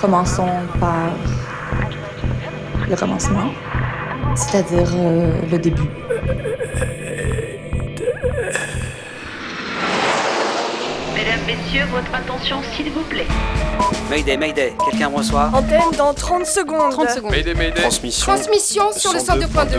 Commençons par le commencement, c'est-à-dire euh, le début. Mesdames, Messieurs, votre attention s'il vous plaît. Mayday, Mayday, quelqu'un me reçoit? Antenne dans 30 secondes. 30 secondes. Mayday, Mayday. Transmission. Transmission sur le 102.2.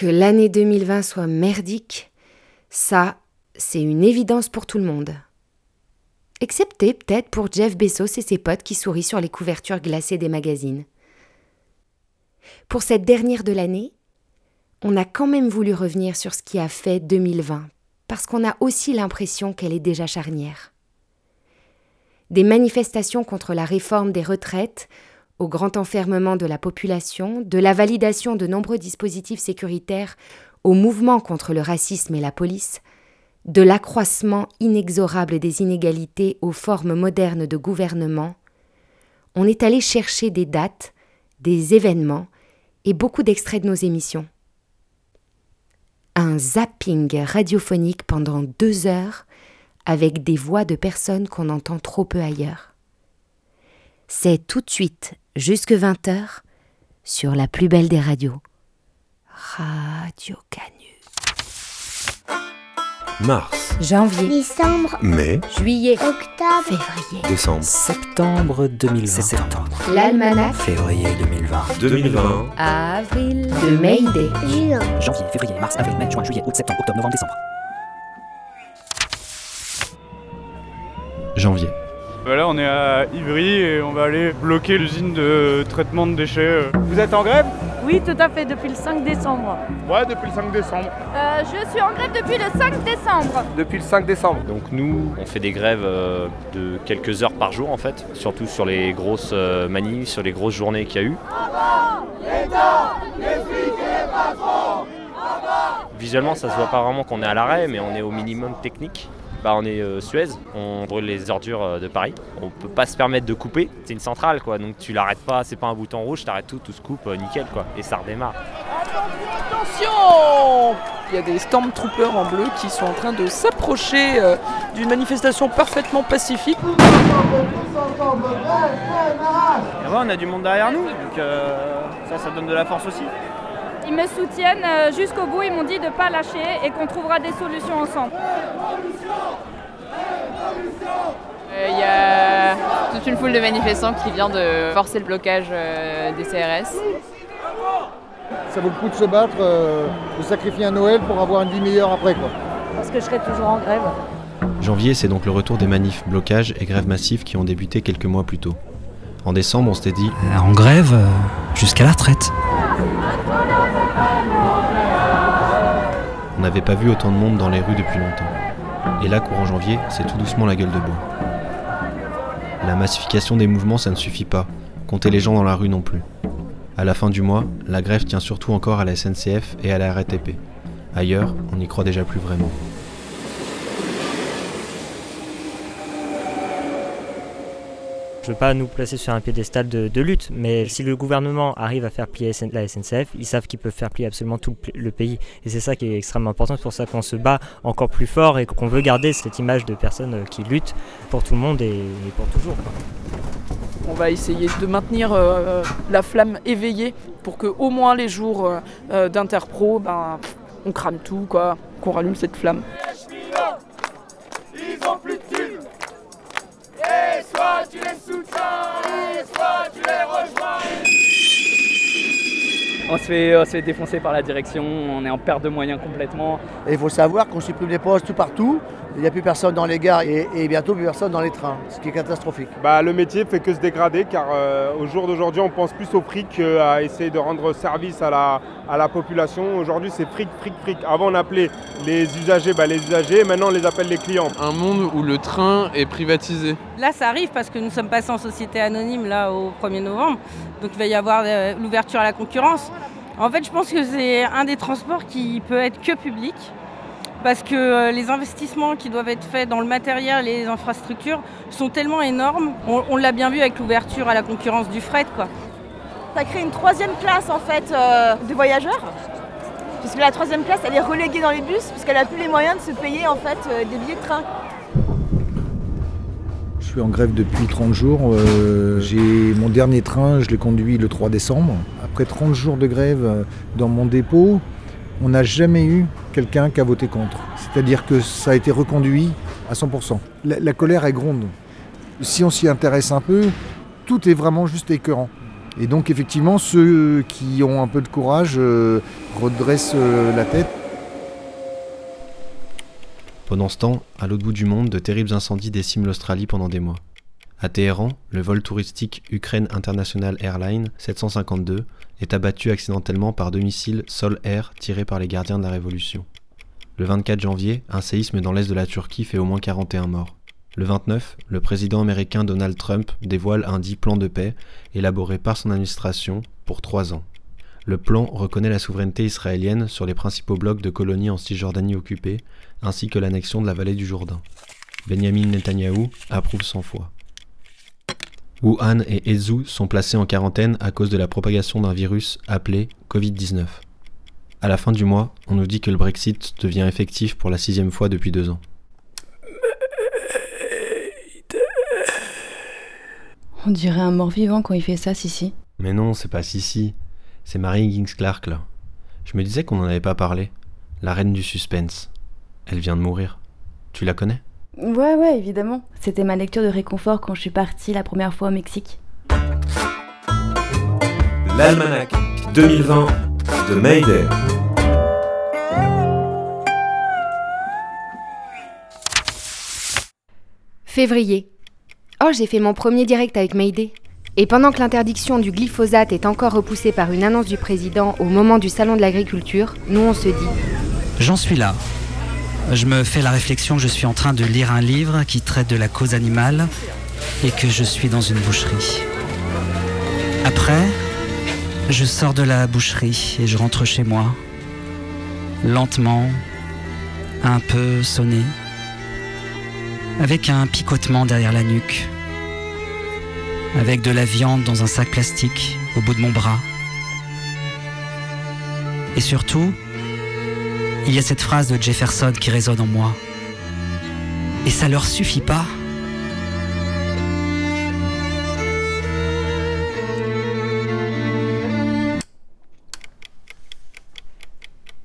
Que l'année 2020 soit merdique, ça, c'est une évidence pour tout le monde. Excepté peut-être pour Jeff Bezos et ses potes qui sourient sur les couvertures glacées des magazines. Pour cette dernière de l'année, on a quand même voulu revenir sur ce qui a fait 2020, parce qu'on a aussi l'impression qu'elle est déjà charnière. Des manifestations contre la réforme des retraites, au grand enfermement de la population, de la validation de nombreux dispositifs sécuritaires, au mouvement contre le racisme et la police, de l'accroissement inexorable des inégalités aux formes modernes de gouvernement, on est allé chercher des dates, des événements et beaucoup d'extraits de nos émissions. Un zapping radiophonique pendant deux heures avec des voix de personnes qu'on entend trop peu ailleurs. C'est tout de suite, jusque 20h, sur la plus belle des radios. Radio Canu. Mars, Janvier, Décembre, mai, juillet, octobre, février, décembre, Septembre 2020. septembre, l'almanach, Février 2020. 2020, avril, de Mayday, juin, Janvier, février, mars, avril, mai, juin, juillet, août, septembre, octobre, novembre, décembre. janvier, Voilà, on est à Ivry et on va aller bloquer l'usine de traitement de déchets. Vous êtes en grève? Oui, tout à fait, depuis le 5 décembre. Ouais, depuis le 5 décembre. Euh, je suis en grève depuis le 5 décembre. Depuis le 5 décembre. Donc nous, on fait des grèves euh, de quelques heures par jour en fait, surtout sur les grosses euh, manifs, sur les grosses journées qu'il y a eu. Visuellement, ça se voit pas vraiment qu'on est à l'arrêt, mais on est au minimum technique. Bah, on est euh, Suez, on brûle les ordures euh, de Paris. On peut pas se permettre de couper, c'est une centrale quoi, donc tu l'arrêtes pas, c'est pas un bouton rouge, t'arrêtes tout, tout se coupe, euh, nickel quoi, et ça redémarre. Attention Il y a des Stormtroopers en bleu qui sont en train de s'approcher euh, d'une manifestation parfaitement pacifique. on a du monde derrière nous, donc ça, ça donne de la force aussi. Ils me soutiennent euh, jusqu'au bout, ils m'ont dit de ne pas lâcher et qu'on trouvera des solutions ensemble. Il y a toute une foule de manifestants qui vient de forcer le blocage euh, des CRS. Ça vaut le coup de se battre, euh, de sacrifier un Noël pour avoir une vie meilleure après. Quoi. Parce que je serai toujours en grève. Janvier, c'est donc le retour des manifs, blocages et grèves massives qui ont débuté quelques mois plus tôt. En décembre, on s'était dit en grève euh, jusqu'à la retraite. N'avait pas vu autant de monde dans les rues depuis longtemps. Et là, courant janvier, c'est tout doucement la gueule de bois. La massification des mouvements, ça ne suffit pas. Compter les gens dans la rue non plus. À la fin du mois, la grève tient surtout encore à la SNCF et à la RATP. Ailleurs, on n'y croit déjà plus vraiment. Je ne veux pas nous placer sur un piédestal de, de lutte, mais si le gouvernement arrive à faire plier la SNCF, ils savent qu'ils peuvent faire plier absolument tout le, pays. Et c'est ça qui est extrêmement important, c'est pour ça qu'on se bat encore plus fort et qu'on veut garder cette image de personnes euh, qui luttent pour tout le monde et, et pour toujours. quoi. On va essayer de maintenir euh, la flamme éveillée pour que au moins les jours euh, euh, d'interpro, ben, on crame tout, quoi, qu'on rallume cette flamme. Ils ont plus de. Et soit tu les soutiens, et soit tu les rejoins. On se, fait, on se fait défoncer par la direction, on est en perte de moyens complètement. Et il faut savoir qu'on supprime des postes tout partout, il n'y a plus personne dans les gares et, et, bientôt plus personne dans les trains, ce qui est catastrophique. Bah, le métier fait que se dégrader car euh, au jour d'aujourd'hui on pense plus au fric qu'à essayer de rendre service à la, à la population. Aujourd'hui c'est fric, fric, fric. Avant on appelait les usagers bah, les usagers, maintenant on les appelle les clients. Un monde où le train est privatisé. Là ça arrive parce que nous sommes passés en société anonyme là au 1er novembre, donc il va y avoir euh, l'ouverture à la concurrence. En fait, je pense que c'est un des transports qui peut être que public parce que euh, les investissements qui doivent être faits dans le matériel et les infrastructures sont tellement énormes. On, on l'a bien vu avec l'ouverture à la concurrence du fret. Quoi. Ça crée une troisième classe en fait euh, de voyageurs. Puisque la troisième classe, elle est reléguée dans les bus puisqu'elle n'a plus les moyens de se payer en fait euh, des billets de train. Je suis en grève depuis 30 jours. Euh, j'ai mon dernier train, je l'ai conduit le 3 décembre. Après 30 jours de grève dans mon dépôt, on n'a jamais eu quelqu'un qui a voté contre. C'est-à-dire que ça a été reconduit à 100%. La, colère est gronde. Si on s'y intéresse un peu, tout est vraiment juste écœurant. Et donc effectivement, ceux qui ont un peu de courage euh, redressent euh, la tête. Pendant ce temps, à l'autre bout du monde, de terribles incendies déciment l'Australie pendant des mois. À Téhéran, le vol touristique Ukraine International Airlines 752 est abattu accidentellement par deux missiles sol-air tirés par les gardiens de la Révolution. Le 24 janvier, un séisme dans l'est de la Turquie fait au moins 41 morts. Le 29, le président américain Donald Trump dévoile un dit plan de paix élaboré par son administration pour trois ans. Le plan reconnaît la souveraineté israélienne sur les principaux blocs de colonies en Cisjordanie occupée, ainsi que l'annexion de la vallée du Jourdain. Benjamin Netanyahou approuve sans foi. Wuhan et Ezhou sont placés en quarantaine à cause de la propagation d'un virus appelé Covid-19. À la fin du mois, on nous dit que le Brexit devient effectif pour la sixième fois depuis deux ans. On dirait un mort-vivant quand il fait ça, Sissi. Mais non, c'est pas Sissi. C'est Marie Higgins Clark, là. Je me disais qu'on n'en avait pas parlé. La reine du suspense. Elle vient de mourir. Tu la connais? Ouais, ouais, évidemment. C'était ma lecture de réconfort quand je suis partie la première fois au Mexique. L'almanach 2020 de Mayday. Février. Oh, j'ai fait mon premier direct avec Mayday. Et pendant que l'interdiction du glyphosate est encore repoussée par une annonce du président au moment du salon de l'agriculture, nous on se dit J'en suis là. Je me fais la réflexion que je suis en train de lire un livre qui traite de la cause animale et que je suis dans une boucherie. Après, je sors de la boucherie et je rentre chez moi, lentement, un peu sonné, avec un picotement derrière la nuque, avec de la viande dans un sac plastique au bout de mon bras. Et surtout, il y a cette phrase de Jefferson qui résonne en moi. Et ça leur suffit pas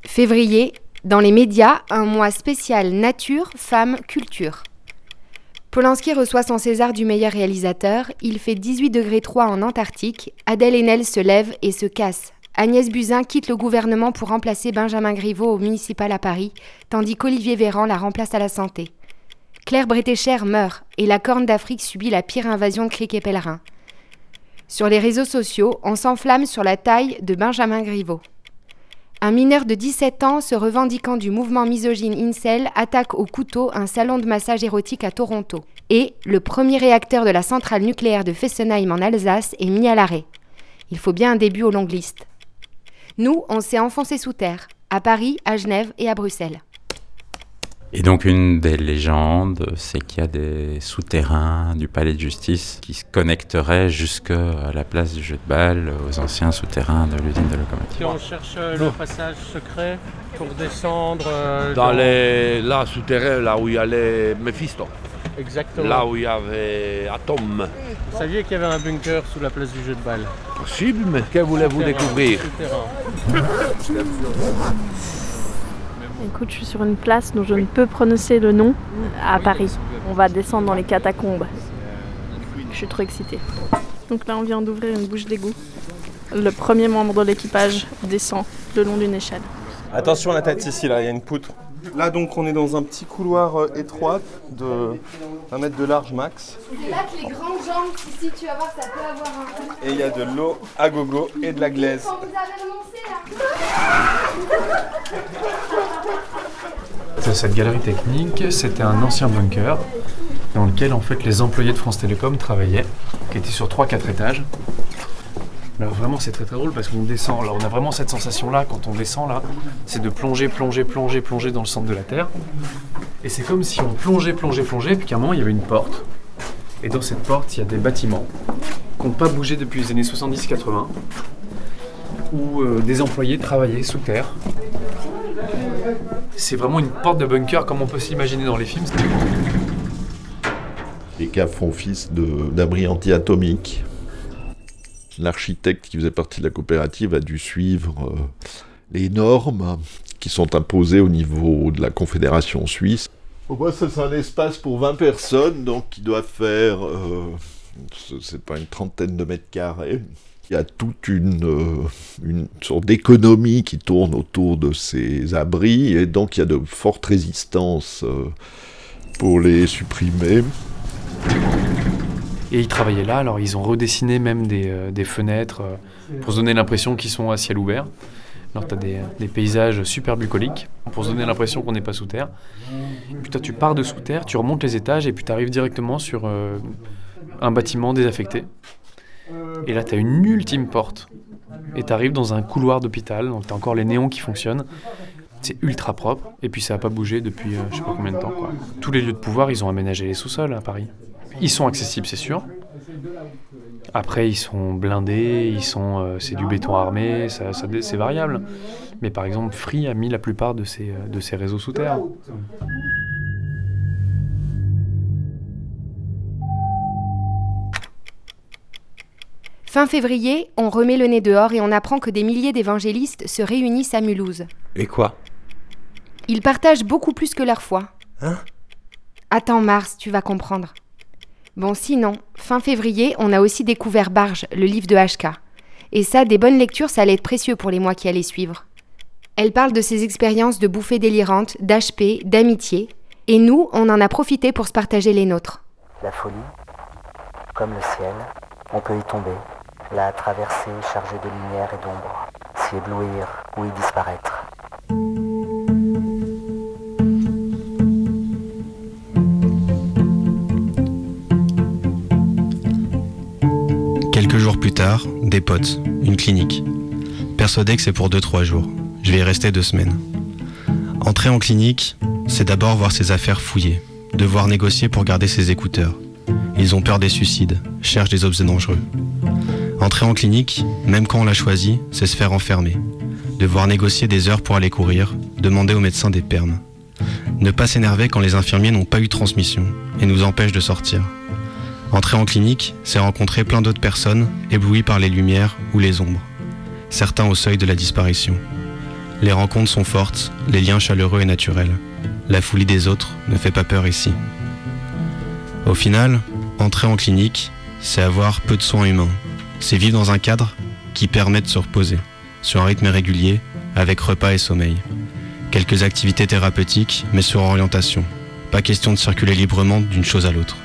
Février, dans les médias, un mois spécial nature, femmes, culture. Polanski reçoit son César du meilleur réalisateur, il fait 18 degrés 3 en Antarctique, Adèle Haenel se lève et se casse. Agnès Buzyn quitte le gouvernement pour remplacer Benjamin Griveaux au municipal à Paris, tandis qu'Olivier Véran la remplace à la santé. Claire Bretécher meurt et la Corne d'Afrique subit la pire invasion de criquets pèlerins. Sur les réseaux sociaux, on s'enflamme sur la taille de Benjamin Griveaux. Un mineur de 17 ans se revendiquant du mouvement misogyne Incel attaque au couteau un salon de massage érotique à Toronto. Et le premier réacteur de la centrale nucléaire de Fessenheim en Alsace est mis à l'arrêt. Il faut bien un début aux longues listes. Nous, on s'est enfoncé sous terre, à Paris, à Genève et à Bruxelles. Et donc une des légendes, c'est qu'il y a des souterrains du palais de justice qui se connecteraient jusqu'à la place du jeu de balle, aux anciens souterrains de l'usine de locomotive. Si on cherche le passage secret pour descendre... Euh, dans, dans, les... là, souterrain, là où il y allait Mephisto. Exactement. Là où il y avait Atom. Vous saviez qu'il y avait un bunker sous la place du jeu de balle Possible, mais que voulez-vous découvrir Écoute, je suis sur une place dont je ne peux prononcer le nom à Paris. On va descendre dans les catacombes. Je suis trop excitée. Donc là, on vient d'ouvrir une bouche d'égout. Le premier membre de l'équipage descend le long d'une échelle. Attention à la tête ici, là, il y a une poutre. Là, donc, on est dans un petit couloir euh, étroit de 1 mètre de large max. C'est là que les grandes jambes, ici, tu vas voir, ça peut avoir un. Et il y a de l'eau à gogo et de la glaise. Vous là. Cette galerie technique, c'était un ancien bunker dans lequel en fait les employés de France Télécom travaillaient, qui était sur 3-4 étages. Vraiment, c'est très très drôle parce qu'on descend. Alors, on a vraiment cette sensation-là quand on descend là, c'est de plonger, plonger, plonger, plonger dans le centre de la Terre. Et c'est comme si on plongeait, plongeait, plongeait, puis qu'à un moment il y avait une porte. Et dans cette porte, il y a des bâtiments qui n'ont pas bougé depuis les années 70-80, où euh, des employés travaillaient sous terre. C'est vraiment une porte de bunker comme on peut s'imaginer dans les films. Les caves font fils d'abris anti-atomiques. L'architecte qui faisait partie de la coopérative a dû suivre euh, les normes qui sont imposées au niveau de la Confédération suisse. Au moins, c'est un espace pour 20 personnes, donc qui doit faire, euh, ce- c'est pas une trentaine de mètres carrés. Il y a toute une, euh, une sorte d'économie qui tourne autour de ces abris, et donc il y a de fortes résistances euh, pour les supprimer. Et ils travaillaient là, alors ils ont redessiné même des, euh, des fenêtres euh, pour se donner l'impression qu'ils sont à ciel ouvert. Alors tu as des, paysages super bucoliques pour se donner l'impression qu'on n'est pas sous terre. Puis toi tu pars de sous terre, tu remontes les étages et puis tu arrives directement sur euh, un bâtiment désaffecté. Et là tu as une ultime porte. Et tu arrives dans un couloir d'hôpital, donc tu as encore les néons qui fonctionnent. C'est ultra propre et puis ça n'a pas bougé depuis euh, je sais pas combien de temps. Tous les lieux de pouvoir, ils ont aménagé les sous-sols à Paris. Ils sont accessibles, c'est sûr. Après, ils sont blindés, ils sont, euh, c'est du béton armé, ça, ça dé- c'est variable. Mais par exemple, Free a mis la plupart de ses, euh, de ses réseaux sous terre. Fin février, on remet le nez dehors et on apprend que des milliers d'évangélistes se réunissent à Mulhouse. Et quoi? Ils partagent beaucoup plus que leur foi. Hein? Attends Mars, tu vas comprendre. Bon sinon, fin février, on a aussi découvert Barge, le livre de HK. Et ça, des bonnes lectures, ça allait être précieux pour les mois qui allaient suivre. Elle parle de ses expériences de bouffées délirantes, d'HP, d'amitié. Et nous, on en a profité pour se partager les nôtres. La folie, comme le ciel, on peut y tomber, la traverser chargée de lumière et d'ombre, s'y éblouir ou y disparaître. Quelques jours plus tard, des potes, une clinique. Persuadé que c'est pour 2-3 jours. Je vais y rester deux semaines. Entrer en clinique, c'est d'abord voir ses affaires fouillées, devoir négocier pour garder ses écouteurs. Ils ont peur des suicides, cherchent des objets dangereux. Entrer en clinique, même quand on l'a choisi, c'est se faire enfermer. Devoir négocier des heures pour aller courir, demander au médecin des permes. Ne pas s'énerver quand les infirmiers n'ont pas eu transmission et nous empêchent de sortir. Entrer en clinique, c'est rencontrer plein d'autres personnes éblouies par les lumières ou les ombres, certains au seuil de la disparition. Les rencontres sont fortes, les liens chaleureux et naturels. La folie des autres ne fait pas peur ici. Au final, entrer en clinique, c'est avoir peu de soins humains. C'est vivre dans un cadre qui permet de se reposer, sur un rythme régulier, avec repas et sommeil. Quelques activités thérapeutiques, mais sur orientation. Pas question de circuler librement d'une chose à l'autre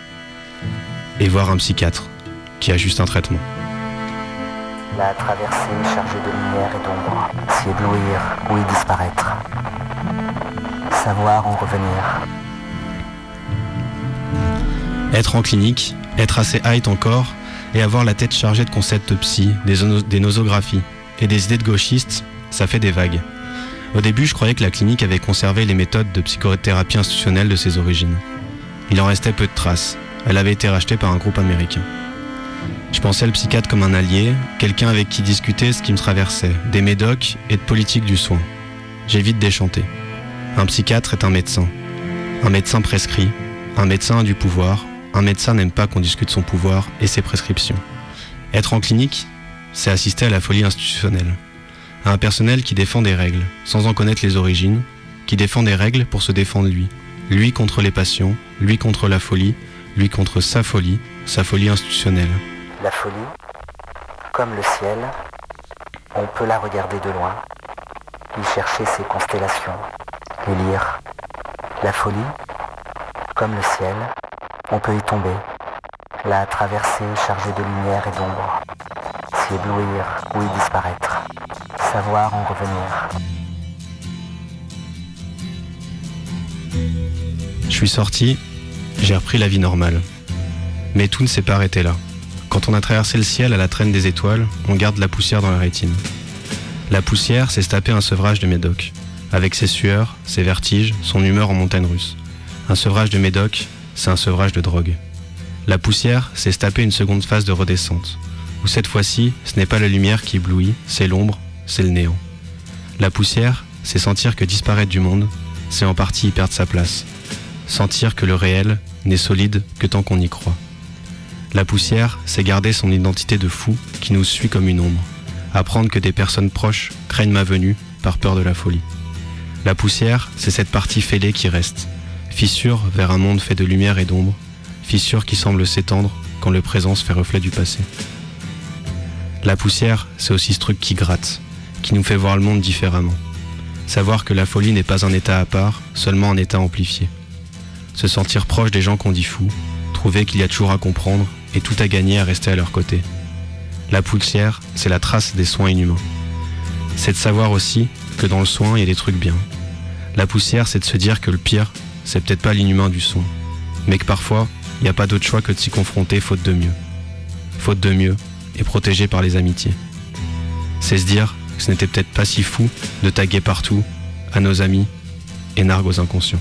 et voir un psychiatre qui a juste un traitement. La traversée chargée de lumière et d'ombre, s'y éblouir ou y disparaître. Savoir en revenir. Être en clinique, être assez height encore et avoir la tête chargée de concepts psy, des, ono- des nosographies et des idées de gauchistes, ça fait des vagues. Au début, je croyais que la clinique avait conservé les méthodes de psychothérapie institutionnelle de ses origines. Il en restait peu de traces. Elle avait été rachetée par un groupe américain. Je pensais le psychiatre comme un allié, quelqu'un avec qui discuter ce qui me traversait, des médocs et de politique du soin. J'ai vite déchanté. Un psychiatre est un médecin. Un médecin prescrit. Un médecin a du pouvoir. Un médecin n'aime pas qu'on discute son pouvoir et ses prescriptions. Être en clinique, c'est assister à la folie institutionnelle. À un personnel qui défend des règles, sans en connaître les origines, qui défend des règles pour se défendre lui. Lui contre les patients, lui contre la folie, lui contre sa folie, sa folie institutionnelle. La folie, comme le ciel, On peut la regarder de loin, y chercher ses constellations, les lire. La folie, comme le ciel, on peut y tomber, la traverser chargée de lumière et d'ombre, s'y éblouir ou y disparaître, savoir en revenir. Je suis sorti, j'ai repris la vie normale. Mais tout ne s'est pas arrêté là. Quand on a traversé le ciel à la traîne des étoiles, on garde la poussière dans la rétine. La poussière, c'est se taper un sevrage de Médoc, avec ses sueurs, ses vertiges, son humeur en montagne russe. Un sevrage de Médoc, c'est un sevrage de drogue. La poussière, c'est se taper une seconde phase de redescente, où cette fois-ci, ce n'est pas la lumière qui éblouit, c'est l'ombre, c'est le néant. La poussière, c'est sentir que disparaître du monde, c'est en partie y perdre sa place. Sentir que le réel n'est solide que tant qu'on y croit. La poussière, c'est garder son identité de fou qui nous suit comme une ombre. Apprendre que des personnes proches craignent ma venue par peur de la folie. La poussière, c'est cette partie fêlée qui reste. Fissure vers un monde fait de lumière et d'ombre. Fissure qui semble s'étendre quand le présent se fait reflet du passé. La poussière, c'est aussi ce truc qui gratte, qui nous fait voir le monde différemment. Savoir que la folie n'est pas un état à part, seulement un état amplifié. Se sentir proche des gens qu'on dit fous, trouver qu'il y a toujours à comprendre et tout à gagner à rester à leur côté. La poussière, c'est la trace des soins inhumains. C'est de savoir aussi que dans le soin, il y a des trucs bien. La poussière, c'est de se dire que le pire, c'est peut-être pas l'inhumain du soin, mais que parfois, il n'y a pas d'autre choix que de s'y confronter faute de mieux. Faute de mieux, et protégé par les amitiés. C'est se dire que ce n'était peut-être pas si fou de taguer partout, à nos amis, et nargues aux inconscients.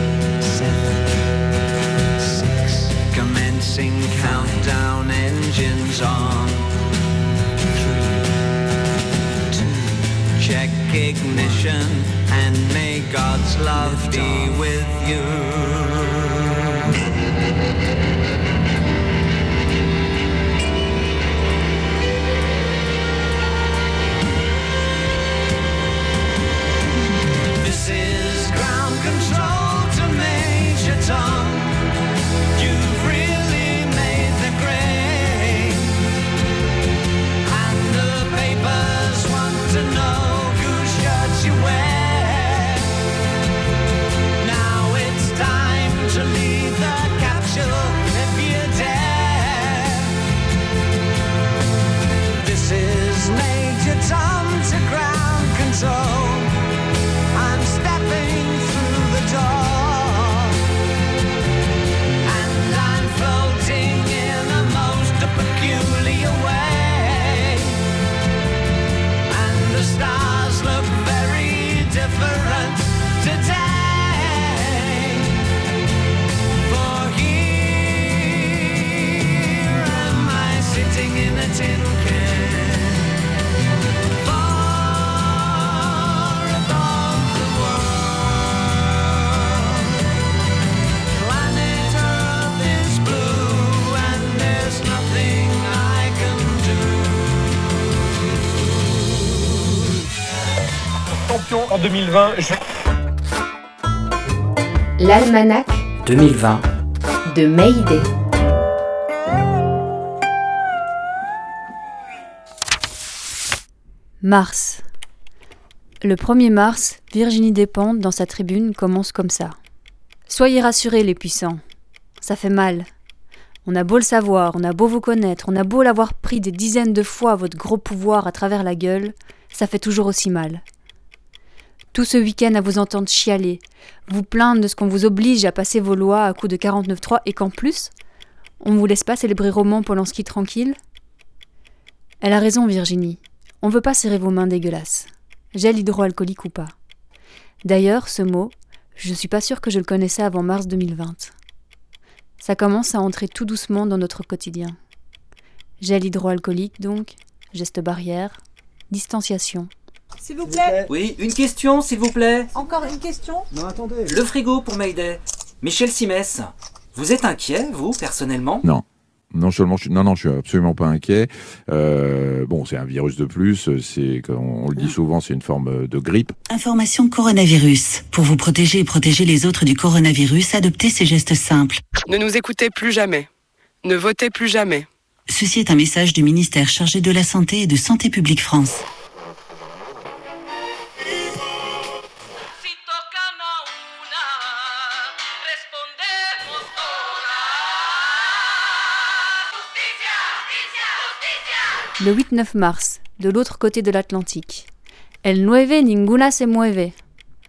Commencing countdown engines on. Three, two, Check ignition and may God's love be with you. This is ground control to Major Tom. soul. 2020, je... L'almanach 2020. de Mayday. Mars. Le 1er mars, Virginie Despentes, dans sa tribune, commence comme ça. Soyez rassurés, les puissants. Ça fait mal. On a beau le savoir, on a beau vous connaître, on a beau l'avoir pris des dizaines de fois votre gros pouvoir à travers la gueule, ça fait toujours aussi mal. Tout ce week-end à vous entendre chialer, vous plaindre de ce qu'on vous oblige à passer vos lois à coups de 49.3 et qu'en plus, on ne vous laisse pas célébrer Roman Polanski tranquille? Elle a raison, Virginie. On veut pas serrer vos mains dégueulasses. Gel hydroalcoolique ou pas. D'ailleurs, ce mot, je suis pas sûre que je le connaissais avant mars 2020. Ça commence à entrer tout doucement dans notre quotidien. Gel hydroalcoolique donc, geste barrière, distanciation. S'il vous plaît Oui, une question, s'il vous plaît. Encore une question? Non, attendez. Le frigo pour Mayday. Michel Simès, vous êtes inquiet, vous, personnellement? Non. Non seulement, je, non, non, je suis absolument pas inquiet. Euh, bon, c'est un virus de plus. C'est, on, on le dit souvent, c'est une forme de grippe. Information coronavirus. Pour vous protéger et protéger les autres du coronavirus, adoptez ces gestes simples. Ne nous écoutez plus jamais. Ne votez plus jamais. Ceci est un message du ministère chargé de la Santé et de Santé publique France. Le 8-9 mars, de l'autre côté de l'Atlantique. El nueve ninguna se mueve.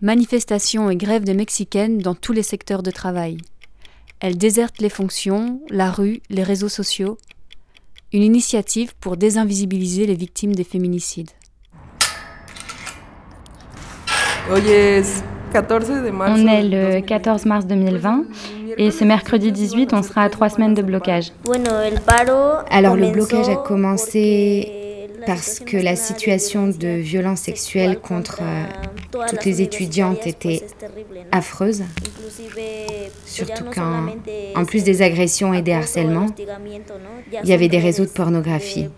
Manifestations et grèves des Mexicaines dans tous les secteurs de travail. Elles désertent les fonctions, la rue, les réseaux sociaux. Une initiative pour désinvisibiliser les victimes des féminicides. On est le 14 mars 2020 et ce mercredi 18, on sera à trois semaines de blocage. Alors le blocage a commencé parce que la situation de violence sexuelle contre euh, toutes les étudiantes était affreuse, surtout quand, en plus des agressions et des harcèlements, il y avait des réseaux de pornographie.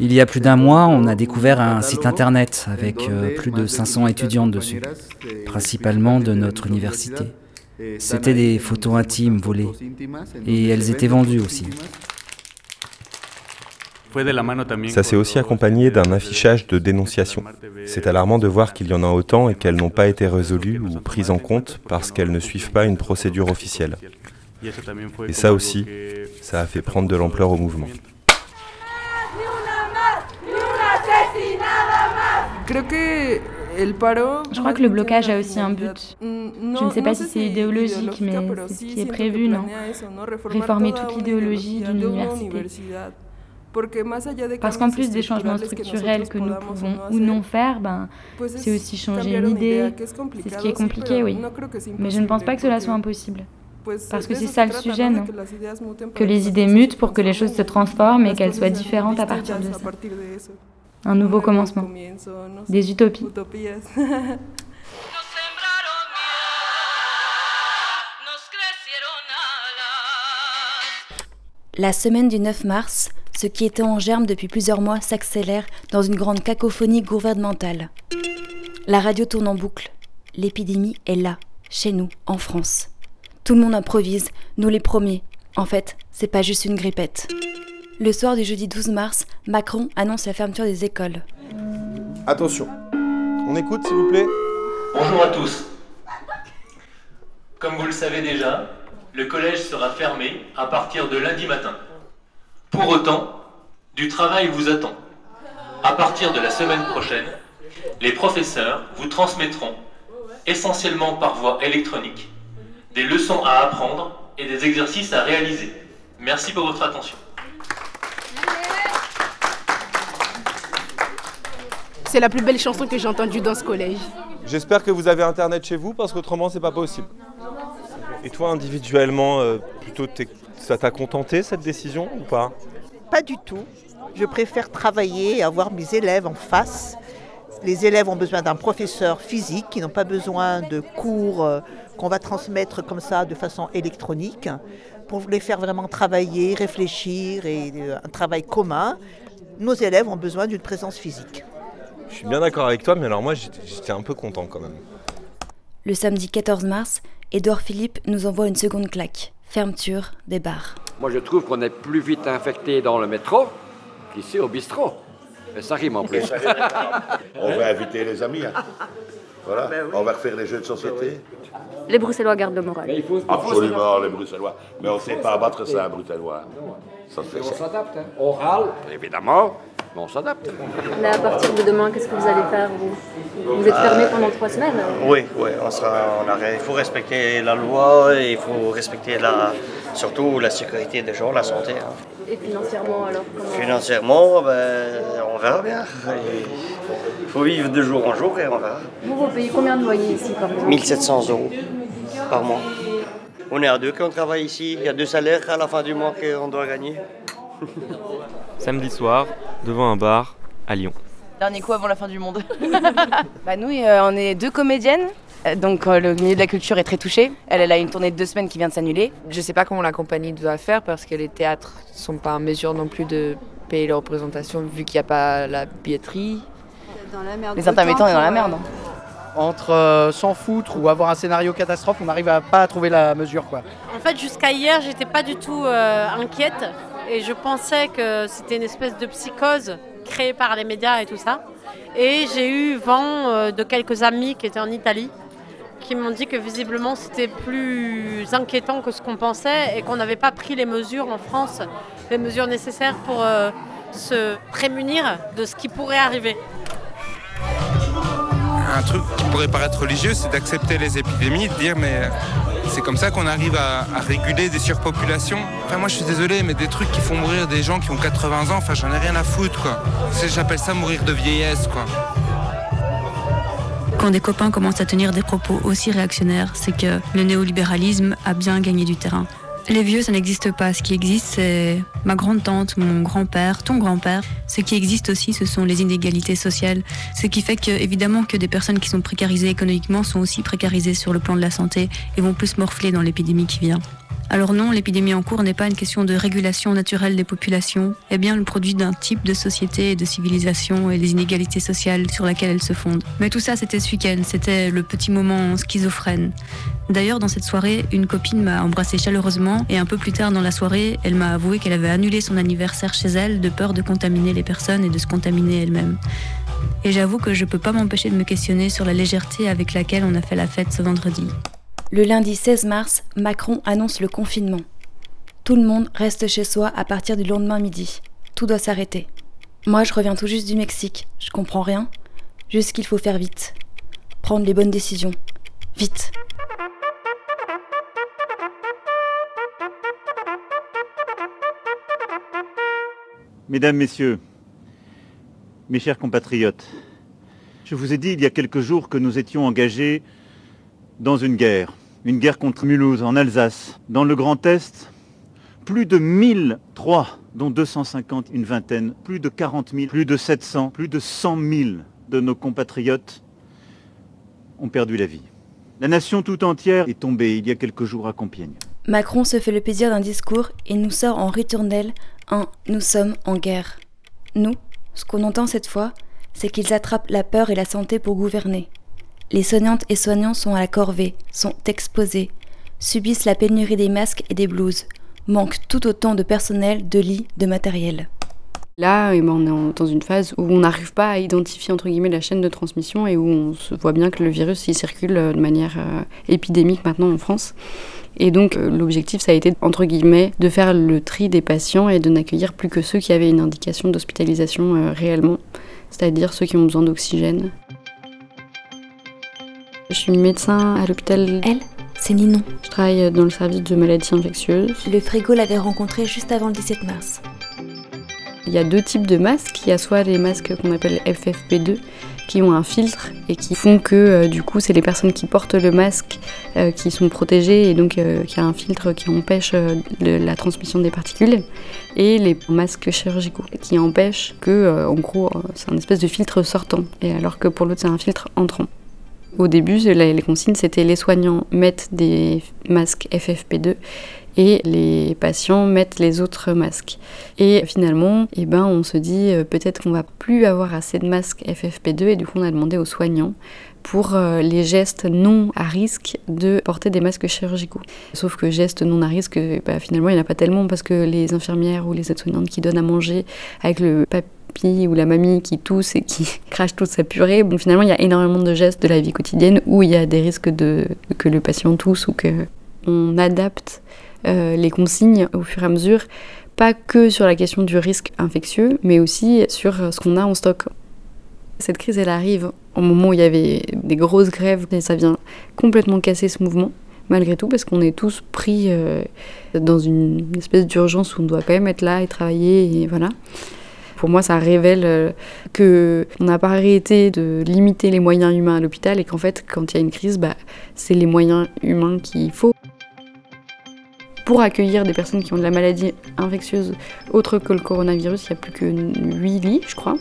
Il y a plus d'un mois, on a découvert un site internet avec euh, plus de 500 étudiantes dessus, principalement de notre université. C'était des photos intimes volées et elles étaient vendues aussi. Ça s'est aussi accompagné d'un affichage de dénonciation. C'est alarmant de voir qu'il y en a autant et qu'elles n'ont pas été résolues ou prises en compte parce qu'elles ne suivent pas une procédure officielle. Et ça aussi, ça a fait prendre de l'ampleur au mouvement. Je crois que le blocage a aussi un but. Je ne sais pas si c'est idéologique, mais c'est ce qui est prévu, non? Réformer toute l'idéologie d'une université. Parce qu'en plus des changements structurels que nous pouvons ou non faire, ben, c'est aussi changer une idée. C'est ce qui est compliqué, oui. Mais je ne pense pas que cela soit impossible. Parce que c'est ça le sujet, non? Que les idées mutent pour que les choses se transforment et qu'elles soient différentes à partir de ça. Un nouveau commencement. Des utopies. La semaine du 9 mars, ce qui était en germe depuis plusieurs mois s'accélère dans une grande cacophonie gouvernementale. La radio tourne en boucle. L'épidémie est là, chez nous, en France. Tout le monde improvise, nous les premiers. En fait, c'est pas juste une grippette. Le soir du jeudi 12 mars, Macron annonce la fermeture des écoles. Attention, on écoute s'il vous plaît Bonjour à tous. Comme vous le savez déjà, le collège sera fermé à partir de lundi matin. Pour autant, du travail vous attend. À partir de la semaine prochaine, les professeurs vous transmettront, essentiellement par voie électronique, des leçons à apprendre et des exercices à réaliser. Merci pour votre attention. C'est la plus belle chanson que j'ai entendue dans ce collège. J'espère que vous avez internet chez vous parce qu'autrement c'est pas possible. Et toi individuellement, euh, plutôt t'es- ça t'a contenté cette décision ou pas? Pas du tout. Je préfère travailler et avoir mes élèves en face. Les élèves ont besoin d'un professeur physique, qui n'ont pas besoin de cours euh, qu'on va transmettre comme ça de façon électronique, pour les faire vraiment travailler, réfléchir et euh, un travail commun. Nos élèves ont besoin d'une présence physique. Je suis bien d'accord avec toi, mais alors moi j'étais un peu content quand même. Le samedi 14 mars, Édouard Philippe nous envoie une seconde claque. Fermeture des bars. Moi, je trouve qu'on est plus vite infecté dans le métro qu'ici au bistrot. Et ça rime en plus. On va inviter les amis. hein. Voilà, Ben on va refaire les jeux de société. Les Bruxellois gardent le moral. Absolument, les Bruxellois. Mais on ne sait pas abattre ça, un Bruxellois. Ça se fait on s'adapte. hein. On râle, évidemment, on s'adapte. Là, à partir de demain, qu'est-ce que vous allez faire vous? Vous êtes fermé pendant trois semaines Oui, oui, on sera, on a- il faut respecter la loi, et il faut respecter la, surtout la sécurité des gens, la santé. hein. Et financièrement, alors Financièrement, ben, on verra bien. Il faut vivre de jour en jour et on verra. Vous, vous payez combien de loyer ici par mois? 1700 euros par mois. On est à deux quand on travaille ici. Il y a deux salaires à la fin du mois qu'on doit gagner. Samedi soir, devant un bar, à Lyon. Dernier coup avant la fin du monde. bah nous, euh, on est deux comédiennes. Euh, donc euh, le milieu de la culture est très touché. Elle, elle a une tournée de deux semaines qui vient de s'annuler. Je sais pas comment la compagnie doit faire parce que les théâtres sont pas en mesure non plus de payer les représentations vu qu'il n'y a pas la billetterie. Les intermittents sont dans la merde. hein. Entre s'en foutre ou avoir un scénario catastrophe, on n'arrive à pas à trouver la mesure quoi. En fait, jusqu'à hier, j'étais pas du tout euh, inquiète et je pensais que c'était une espèce de psychose créée par les médias et tout ça. Et j'ai eu vent euh, de quelques amis qui étaient en Italie qui m'ont dit que visiblement c'était plus inquiétant que ce qu'on pensait et qu'on n'avait pas pris les mesures en France, les mesures nécessaires pour euh, se prémunir de ce qui pourrait arriver. Un truc qui pourrait paraître religieux, c'est d'accepter les épidémies, de dire mais c'est comme ça qu'on arrive à, réguler des surpopulations. Enfin moi je suis désolé, mais des trucs qui font mourir des gens qui ont 80 ans, enfin j'en ai rien à foutre J'appelle ça mourir de vieillesse. Quand des copains commencent à tenir des propos aussi réactionnaires, c'est que le néolibéralisme a bien gagné du terrain. Les vieux, ça n'existe pas. Ce qui existe, c'est ma grande-tante, mon grand-père, ton grand-père. Ce qui existe aussi, ce sont les inégalités sociales. Ce qui fait que, évidemment, que des personnes qui sont précarisées économiquement sont aussi précarisées sur le plan de la santé et vont plus morfler dans l'épidémie qui vient. Alors non, l'épidémie en cours n'est pas une question de régulation naturelle des populations, est bien le produit d'un type de société et de civilisation et des inégalités sociales sur laquelle elle se fonde. Mais tout ça, c'était ce week-end, c'était le petit moment schizophrène. D'ailleurs, dans cette soirée, une copine m'a embrassé chaleureusement et un peu plus tard dans la soirée, elle m'a avoué qu'elle avait annulé son anniversaire chez elle de peur de contaminer les personnes et de se contaminer elle-même. Et j'avoue que je peux pas m'empêcher de me questionner sur la légèreté avec laquelle on a fait la fête ce vendredi. Le lundi 16 mars, Macron annonce le confinement. Tout le monde reste chez soi à partir du lendemain midi. Tout doit s'arrêter. Moi, je reviens tout juste du Mexique. Je comprends rien. Juste qu'il faut faire vite. Prendre les bonnes décisions. Vite. Mesdames, Messieurs, mes chers compatriotes, je vous ai dit il y a quelques jours que nous étions engagés dans une guerre, une guerre contre Mulhouse en Alsace, dans le Grand Est, plus de 1003, dont 250, une vingtaine, plus de 40 000, plus de 700, plus de 100 000 de nos compatriotes ont perdu la vie. La nation tout entière est tombée il y a quelques jours à Compiègne. Macron se fait le plaisir d'un discours et nous sort en ritournelle un Nous sommes en guerre. Nous, ce qu'on entend cette fois, c'est qu'ils attrapent la peur et la santé pour gouverner. Les soignantes et soignants sont à la corvée, sont exposés, subissent la pénurie des masques et des blouses, manquent tout autant de personnel, de lits, de matériel. Là, eh ben, on est dans une phase où on n'arrive pas à identifier entre guillemets la chaîne de transmission et où on voit bien que le virus circule euh, de manière euh, épidémique maintenant en France. Et donc euh, l'objectif ça a été de faire le tri des patients et de n'accueillir plus que ceux qui avaient une indication d'hospitalisation réellement, c'est-à-dire ceux qui ont besoin d'oxygène. Je suis médecin à l'hôpital. Elle, c'est Ninon. Je travaille dans le service de maladies infectieuses. Le frigo l'avait rencontré juste avant le 17 mars. Il y a deux types de masques. Il y a soit les masques qu'on appelle FFP2 qui ont un filtre et qui font que euh, du coup c'est les personnes qui portent le masque euh, qui sont protégées et donc euh, qui a un filtre qui empêche euh, le- la transmission des particules et les masques chirurgicaux qui empêchent que en gros c'est un espèce de filtre sortant et alors que pour l'autre c'est un filtre entrant. Au début, les consignes, c'était les soignants mettent des masques FFP2 et les patients mettent les autres masques. Et finalement, eh ben, on se dit euh, peut-être qu'on va plus avoir assez de masques FFP2 et du coup on a demandé aux soignants pour euh, les gestes non à risque de porter des masques chirurgicaux. Sauf que gestes non à risque, ben, finalement il n'y en a pas tellement parce que les infirmières ou les aides-soignantes qui donnent à manger avec le ou la mamie qui tousse et qui crache toute sa purée, bon finalement il y a énormément de gestes de la vie quotidienne où il y a des risques de que le patient tousse ou que on adapte euh, les consignes au fur et à mesure, pas que sur la question du risque infectieux, mais aussi sur ce qu'on a en stock. Cette crise, elle arrive au moment où il y avait des grosses grèves et ça vient complètement casser ce mouvement, malgré tout, parce qu'on est tous pris euh, dans une espèce d'urgence où on doit quand même être là et travailler, et voilà. Pour moi, ça révèle euh, que on n'a pas arrêté de limiter les moyens humains à l'hôpital et qu'en fait, quand il y a une crise, bah, c'est les moyens humains qu'il faut. pour accueillir des personnes qui ont de la maladie infectieuse autre que le coronavirus, il n'y a plus que 8 lits, je crois.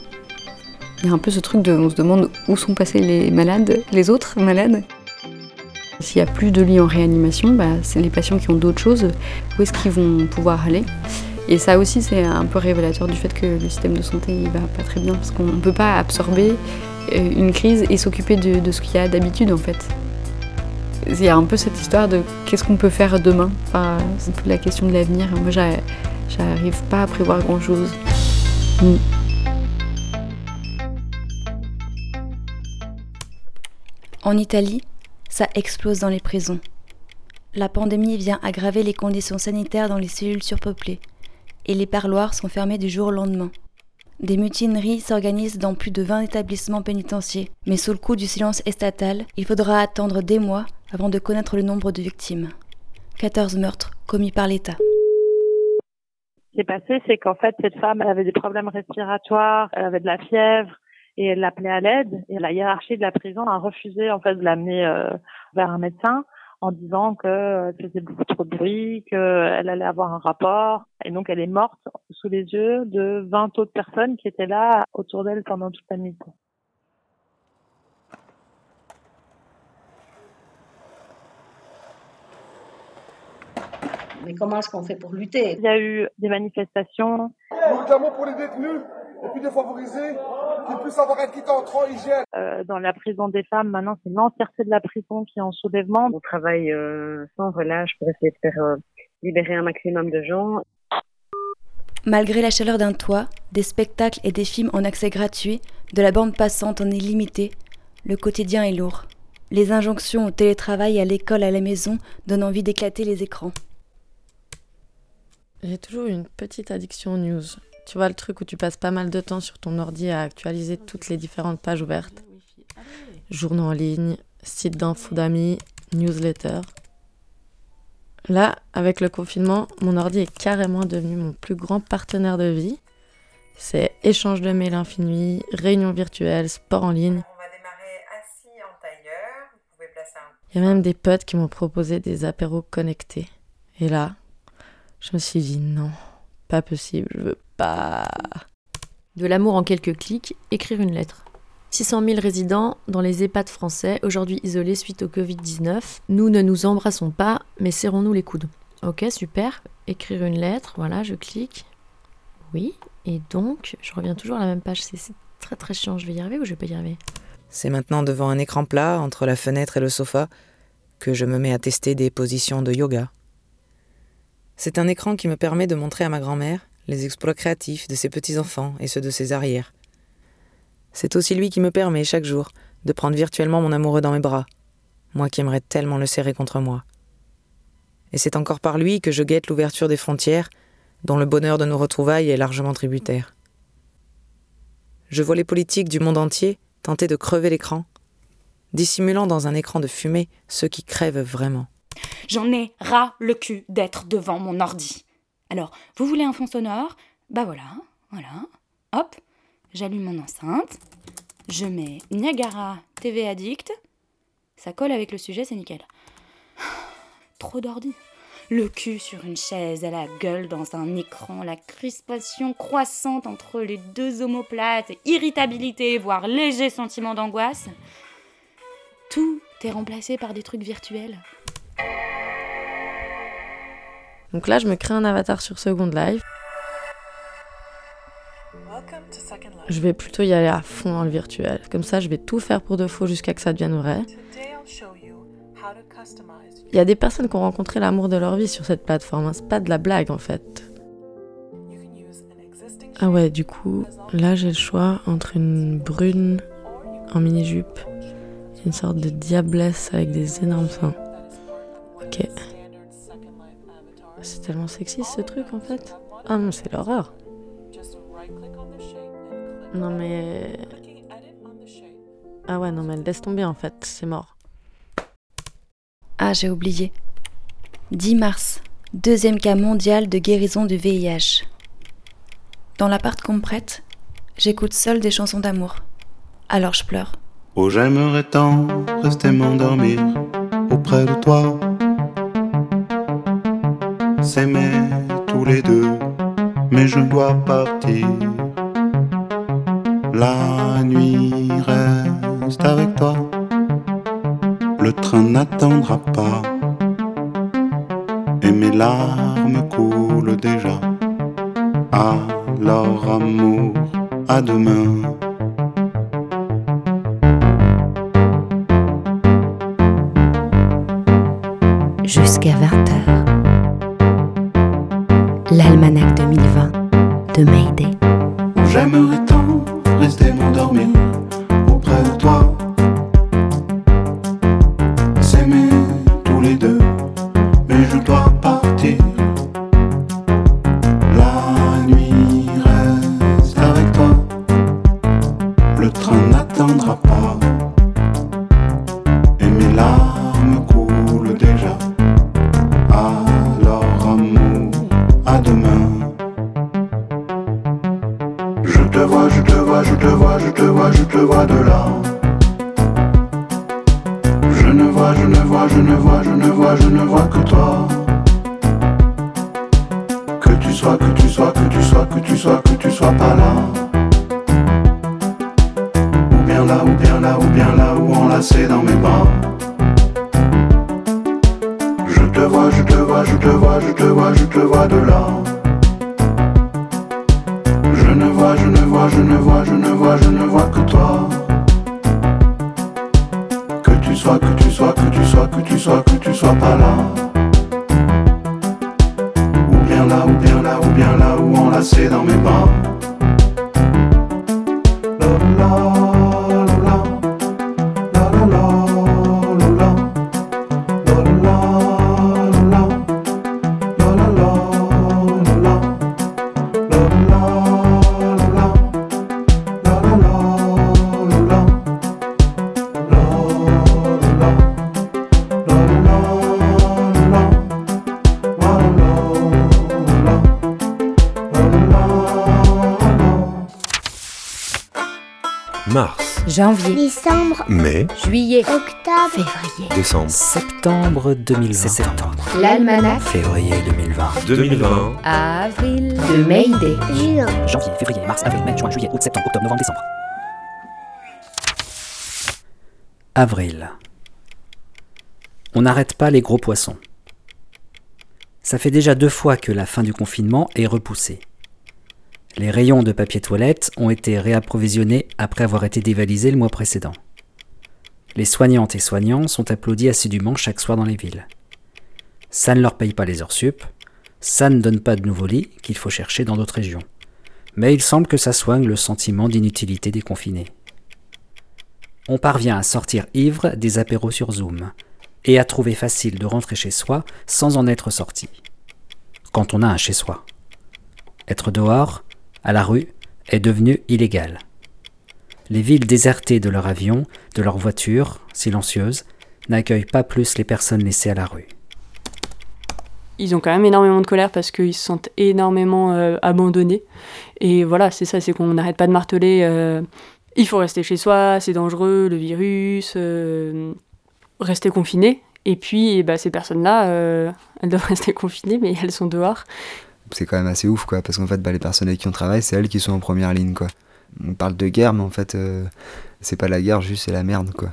Il y a un peu ce truc de on se demande où sont passés les malades, les autres malades. S'il n'y a plus de lits en réanimation, bah, c'est les patients qui ont d'autres choses, où est-ce qu'ils vont pouvoir aller? Et ça aussi, c'est un peu révélateur du fait que le système de santé ne va pas très bien, parce qu'on ne peut pas absorber euh, une crise et s'occuper de, ce qu'il y a d'habitude en fait. Il y a un peu cette histoire de qu'est-ce qu'on peut faire demain. C'est un peu la question de l'avenir. Moi, j'arrive pas à prévoir grand-chose. Mm. En Italie, ça explose dans les prisons. La pandémie vient aggraver les conditions sanitaires dans les cellules surpeuplées, et les parloirs sont fermés du jour au lendemain. Des mutineries s'organisent dans plus de 20 établissements pénitentiaires, mais sous le coup du silence estatal, il faudra attendre des mois avant de connaître le nombre de victimes. 14 meurtres commis par l'État. Ce qui s'est passé, c'est qu'en fait, cette femme, elle avait des problèmes respiratoires, elle avait de la fièvre, et elle l'appelait à l'aide. Et la hiérarchie de la prison a refusé en fait de l'amener euh, vers un médecin en disant qu'elle euh, faisait beaucoup trop de bruit, qu'elle allait avoir un rapport. Et donc elle est morte sous les yeux de 20 autres personnes qui étaient là autour d'elle pendant toute la nuit. Mais comment est-ce qu'on fait pour lutter? Il y a eu des manifestations. Nous réclamons pour les détenus les plus défavorisés qu'ils puissent avoir un kit entrant hygiène. Euh, dans la prison des femmes, maintenant, c'est l'entièreté de la prison qui est en soulèvement. On travaille euh, sans relâche pour essayer de faire euh, libérer un maximum de gens. Malgré la chaleur d'un toit, des spectacles et des films en accès gratuit, de la bande passante en illimité, le quotidien est lourd. Les injonctions au télétravail, à l'école, à la maison donnent envie d'éclater les écrans. J'ai toujours une petite addiction aux news. Tu vois le truc où tu passes pas mal de temps sur ton ordi à actualiser toutes les différentes pages ouvertes. Journaux en ligne, sites d'infos d'amis, newsletter. Là, avec le confinement, mon ordi est carrément devenu mon plus grand partenaire de vie. C'est échange de mails infini, réunions virtuelles, sport en ligne. Il y a même des potes qui m'ont proposé des apéros connectés. Et là, je me suis dit non, pas possible, je veux pas. De l'amour en quelques clics, écrire une lettre. 600 000 résidents dans les EHPAD français, aujourd'hui isolés suite au Covid-19. Nous ne nous embrassons pas, mais serrons-nous les coudes. Ok, super. Écrire une lettre, voilà, je clique. Oui, et donc, je reviens toujours à la même page. C'est très très chiant. Je vais y arriver ou je vais pas y arriver? C'est maintenant devant un écran plat, entre la fenêtre et le sofa, que je me mets à tester des positions de yoga. C'est un écran qui me permet de montrer à ma grand-mère les exploits créatifs de ses petits-enfants et ceux de ses arrières. C'est aussi lui qui me permet, chaque jour, de prendre virtuellement mon amoureux dans mes bras, moi qui aimerais tellement le serrer contre moi. Et c'est encore par lui que je guette l'ouverture des frontières, dont le bonheur de nos retrouvailles est largement tributaire. Je vois les politiques du monde entier tenter de crever l'écran, dissimulant dans un écran de fumée ceux qui crèvent vraiment. J'en ai ras le cul d'être devant mon ordi. Alors, vous voulez un fond sonore? Bah voilà, voilà. Hop, j'allume mon enceinte, je mets Niagara TV Addict, ça colle avec le sujet, c'est nickel. Trop d'ordi. Le cul sur une chaise, à la gueule dans un écran, la crispation croissante entre les deux omoplates, irritabilité, voire léger sentiment d'angoisse. Tout est remplacé par des trucs virtuels. Donc là, je me crée un avatar sur Second Life. Je vais plutôt y aller à fond dans le virtuel. Comme ça, je vais tout faire pour de faux jusqu'à que ça devienne vrai. Il y a des personnes qui ont rencontré l'amour de leur vie sur cette plateforme. Hein. C'est pas de la blague en fait. Ah ouais, du coup, là j'ai le choix entre une brune en mini-jupe et une sorte de diablesse avec des énormes seins. Ok. C'est tellement sexy ce truc en fait. Ah non, c'est l'horreur. Non mais. Ah ouais, non mais laisse tomber en fait, c'est mort. Ah, j'ai oublié. 10 mars, deuxième cas mondial de guérison du VIH. Dans l'appart qu'on me prête, j'écoute seul des chansons d'amour. Alors je pleure. Oh, j'aimerais tant rester m'endormir auprès de toi s'aimer tous les deux, mais je dois partir. La nuit reste avec toi, le train n'attendra pas, et mes larmes coulent déjà. Alors amour, à demain. Jusqu'à 20h. Janvier. Décembre. mai, Juillet. Octobre. Février. décembre, Septembre 2020. C'est septembre. L'almanach. Février 2020. 2020, Avril. De Mayday. Juin. Janvier, février, mars, avril, mai, juin, juillet, août, septembre, octobre, novembre, décembre. Avril. On n'arrête pas les gros poissons. Ça fait déjà deux fois que la fin du confinement est repoussée. Les rayons de papier toilette ont été réapprovisionnés après avoir été dévalisés le mois précédent. Les soignantes et soignants sont applaudis assidûment chaque soir dans les villes. Ça ne leur paye pas les heures sup, ça ne donne pas de nouveaux lits qu'il faut chercher dans d'autres régions. Mais il semble que ça soigne le sentiment d'inutilité des confinés. On parvient à sortir ivre des apéros sur Zoom et à trouver facile de rentrer chez soi sans en être sorti. Quand on a un chez soi. Être dehors, à la rue, est devenu illégal. Les villes désertées de leurs avions, de leurs voitures, silencieuses, n'accueillent pas plus les personnes laissées à la rue. ils ont quand même énormément de colère parce qu'ils se sentent énormément euh, abandonnés. Et voilà, c'est ça, c'est qu'on n'arrête pas de marteler. euh, il faut rester chez soi, c'est dangereux, le virus, euh, rester confiné. Et puis, eh ben, ces personnes-là, elles doivent rester confinées, mais elles sont dehors. C'est quand même assez ouf quoi parce qu'en fait bah, les personnes avec qui on travaille c'est elles qui sont en première ligne quoi. On parle de guerre mais en fait euh, c'est pas la guerre juste c'est la merde quoi.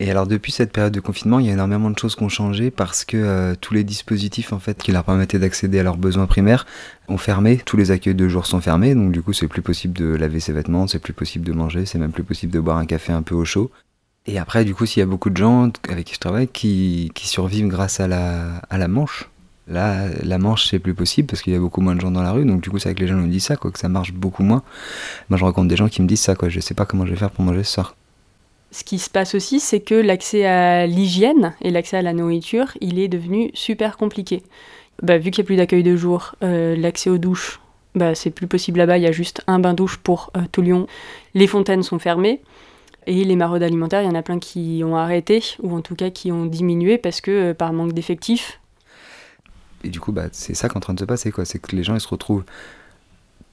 Et alors depuis cette période de confinement il y a énormément de choses qui ont changé parce que euh, tous les dispositifs en fait qui leur permettaient d'accéder à leurs besoins primaires ont fermé. Tous les accueils de jour sont fermés donc du coup c'est plus possible de laver ses vêtements c'est plus possible de manger c'est même plus possible de boire un café un peu au chaud. Et après du coup s'il y a beaucoup de gens avec qui je travaille qui, survivent grâce à la manche Là, la manche, c'est plus possible parce qu'il y a beaucoup moins de gens dans la rue. Donc, du coup, c'est avec les gens qui nous disent ça, quoi, que ça marche beaucoup moins. Moi, je rencontre des gens qui me disent ça, quoi. Je sais pas comment je vais faire pour manger ce soir. Ce qui se passe aussi, c'est que l'accès à l'hygiène et l'accès à la nourriture, il est devenu super compliqué. Bah, vu qu'il n'y a plus d'accueil de jour, euh, l'accès aux douches, bah, c'est plus possible là-bas. Il y a juste un bain-douche pour euh, tout Lyon. Les fontaines sont fermées. Et les maraudes alimentaires, il y en a plein qui ont arrêté, ou en tout cas qui ont diminué parce que euh, par manque d'effectifs, Et du coup, bah, c'est ça qui est en train de se passer, quoi. C'est que les gens, ils se retrouvent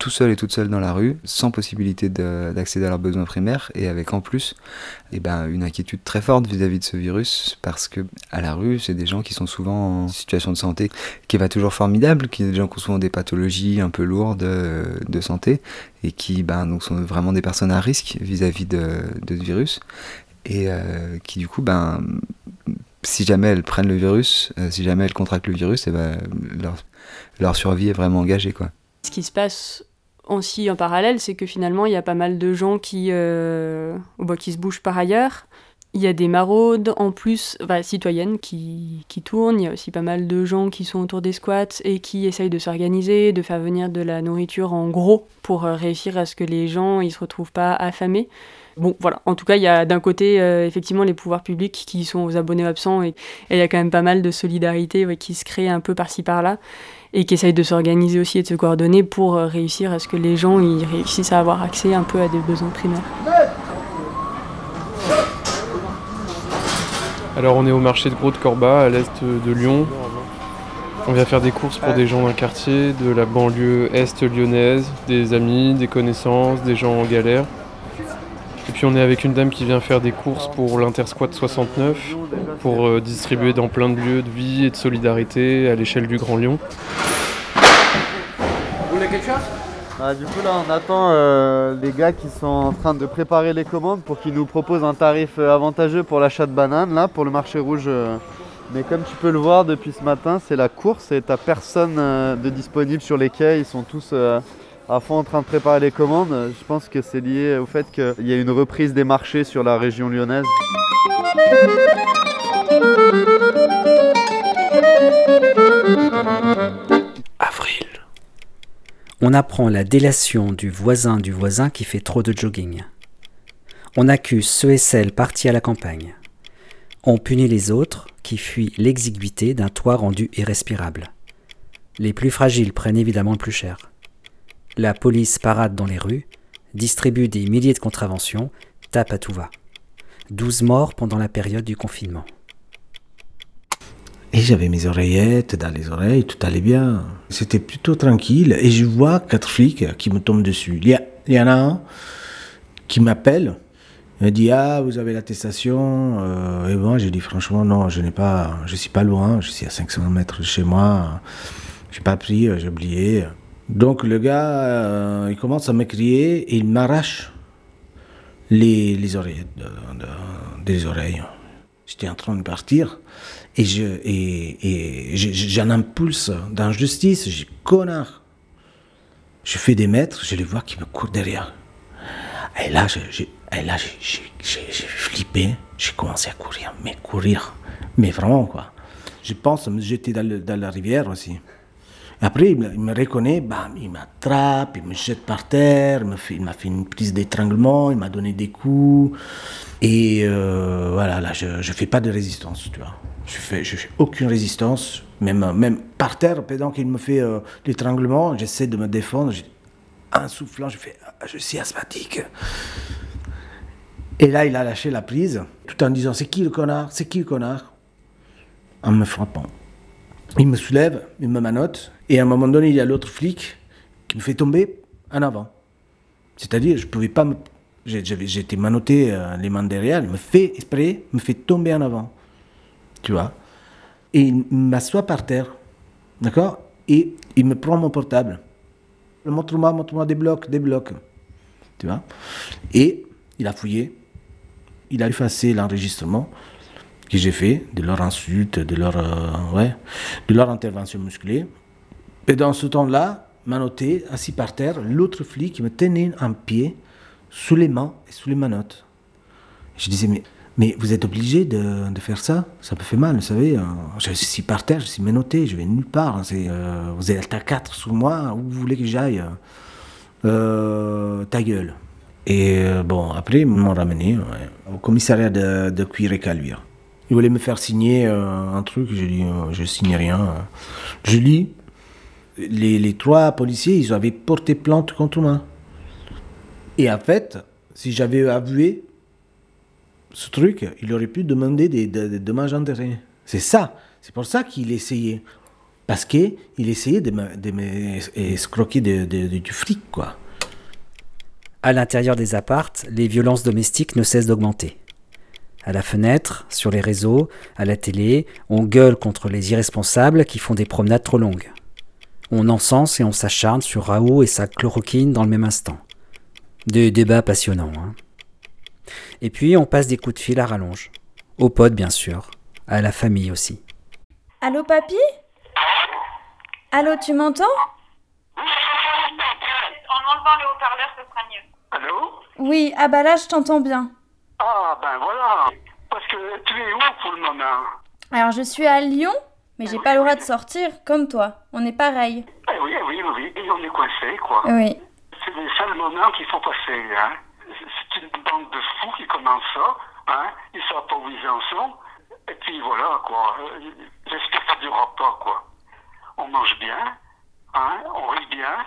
tout seuls et toutes seules dans la rue, sans possibilité d'accéder à leurs besoins primaires, et avec en plus eh ben, une inquiétude très forte vis-à-vis de ce virus, parce que à la rue, c'est des gens qui sont souvent en situation de santé qui va toujours formidable, qui des gens qui ont souvent des pathologies un peu lourdes euh, de santé, et qui ben, donc sont vraiment des personnes à risque vis-à-vis de, de, ce virus, et euh, qui du coup, ben, si jamais elles prennent le virus, euh, si jamais elles contractent le virus, et eh ben, leur, survie est vraiment engagée. Quoi. Ce qui se passe aussi en parallèle, c'est que finalement, il y a pas mal de gens qui, euh, bah, qui se bougent par ailleurs. Il y a des maraudes en plus bah, citoyennes qui, qui tournent. Il y a aussi pas mal de gens qui sont autour des squats et qui essayent de s'organiser, de faire venir de la nourriture en gros pour euh, réussir à ce que les gens ils se retrouvent pas affamés. Bon, voilà. En tout cas, il y a d'un côté, euh, effectivement, les pouvoirs publics qui sont aux abonnés absents et il y a quand même pas mal de solidarité qui se crée un peu par-ci par-là et qui essayent de s'organiser aussi et de se coordonner pour euh, réussir à ce que les gens réussissent à avoir accès un peu à des besoins primaires. Alors on est au marché de Gros de Corba à l'est de Lyon. On vient faire des courses pour des gens d'un quartier, de la banlieue est lyonnaise, des amis, des connaissances, des gens en galère. Et puis on est avec une dame qui vient faire des courses pour l'Intersquat 69 pour euh, distribuer dans plein de lieux de vie et de solidarité à l'échelle du Grand Lyon. Vous voulez quelque chose? Bah, du coup là on attend euh, les gars qui sont en train de préparer les commandes pour qu'ils nous proposent un tarif euh, avantageux pour l'achat de bananes là pour le marché rouge. Mais comme tu peux le voir depuis ce matin c'est la course et t'as personne de disponible sur les quais, ils sont tous à fond en train de préparer les commandes. Je pense que c'est lié au fait qu'il y a une reprise des marchés sur la région lyonnaise. Avril. On apprend la délation du voisin du voisin qui fait trop de jogging. On accuse ceux et celles partis à la campagne. On punit les autres qui fuient l'exiguïté d'un toit rendu irrespirable. Les plus fragiles prennent évidemment le plus cher. La police parade dans les rues, distribue des milliers de contraventions, tape à tout va. 12 morts pendant la période du confinement. Et j'avais mes oreillettes dans les oreilles, tout allait bien. C'était plutôt tranquille. Et je vois quatre flics qui me tombent dessus. Il y, en a un qui m'appelle. Il me dit Ah, vous avez l'attestation euh, Et moi, j'ai dit Franchement, non, je n'ai pas. Je suis pas loin. Je suis à 500 mètres de chez moi. Je n'ai pas pris, j'ai oublié. Donc le gars, euh, il commence à me crier et il m'arrache les, les oreilles, des oreilles. J'étais en train de partir et j'ai un impulse d'injustice. J'ai connard. Je fais des mètres, je les vois qui me courent derrière. Et là, j'ai flippé. J'ai commencé à courir, mais courir, mais vraiment quoi. Je pense me jeter dans la rivière aussi. Après, il me, reconnaît, il m'attrape, il me jette par terre, il m'a fait, une prise d'étranglement, il m'a donné des coups. Et euh, voilà, là, je ne fais pas de résistance, tu vois. Je fais, je fais aucune résistance, même, même par terre, pendant qu'il me fait euh, l'étranglement, j'essaie de me défendre. En soufflant, je fais, ah, je suis asthmatique. Et là, il a lâché la prise, tout en disant, c'est qui le connard? C'est qui le connard? En me frappant. Il me soulève, il me manote, et à un moment donné, il y a l'autre flic qui me fait tomber en avant. C'est-à-dire, je pouvais pas me... J'étais manotté euh, les mains derrière, il me fait esprit, me fait tomber en avant. Tu vois? Et il m'assoit par terre. D'accord? Et il me prend mon portable. Montre-moi, montre-moi des blocs, des blocs. Tu vois? Et il a fouillé. Il a effacé l'enregistrement que j'ai fait, de leur insulte, de leur, euh, ouais, de leur intervention musclée. Et dans ce temps-là, m'a noté, assis par terre, l'autre flic qui me tenait un pied sous les mains et sous les manottes. Je disais, mais, mais vous êtes obligé de, de, faire ça Ça me fait mal, vous savez. Euh, je suis par terre, je suis menotté, je vais nulle part. Euh, vous êtes à quatre sous moi, où vous voulez que j'aille Ta gueule. Et bon, après, ils m'ont ramené au commissariat de, de cuir et caluire. Il voulait me faire signer euh, un truc, j'ai dit, euh, je signe rien. Je lis, les, trois policiers, ils avaient porté plainte contre moi. Et en fait, si j'avais avoué ce truc, il aurait pu demander des, des, des dommages intérêts. C'est ça. C'est pour ça qu'il essayait. Parce qu'il essayait de m'escroquer de, de, du fric, quoi. À l'intérieur des appartes, les violences domestiques ne cessent d'augmenter. À la fenêtre, sur les réseaux, à la télé, on gueule contre les irresponsables qui font des promenades trop longues. On encense et on s'acharne sur Raoult et sa chloroquine dans le même instant. Des débats passionnants. Hein. Et puis on passe des coups de fil à rallonge. Aux potes bien sûr, à la famille aussi. Allô papy? Allô, tu m'entends? En enlevant le haut-parleur, ce sera mieux. Allô? Oui, ah bah là je t'entends bien. Ah ben voilà, parce que tu es où pour le moment Alors je suis à Lyon, mais j'ai pas le droit de sortir, comme toi. On est pareil. Eh oui, oui, oui, et on est coincé, quoi. Oui. C'est les seuls moments qu'il faut passer, hein. C'est une bande de fous qui commence ça, hein. Ils sont improvisés ensemble, et puis voilà, quoi. J'espère que ça durera pas, quoi. On mange bien, hein, on rit bien.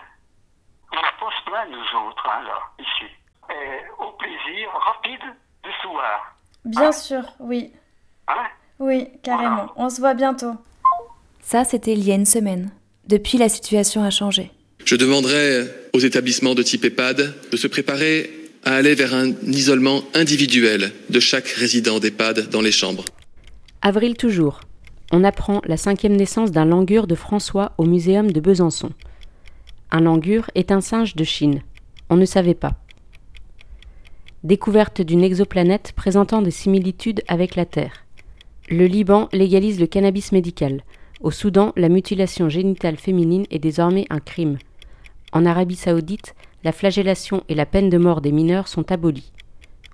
On n'a pas se plaindre, nous autres, hein, là, ici. Et au plaisir rapide du soir. Bien sûr, oui. Hein Oui, carrément. On se voit bientôt. Ça, c'était il y a une semaine. Depuis, la situation a changé. Je demanderai aux établissements de type EHPAD de se préparer à aller vers un isolement individuel de chaque résident d'EHPAD dans les chambres. Avril toujours. On apprend la cinquième naissance d'un langur de François au muséum de Besançon. Un langur est un singe de Chine. On ne savait pas. Découverte d'une exoplanète présentant des similitudes avec la Terre. Le Liban légalise le cannabis médical. Au Soudan, la mutilation génitale féminine est désormais un crime. En Arabie saoudite, la flagellation et la peine de mort des mineurs sont abolies.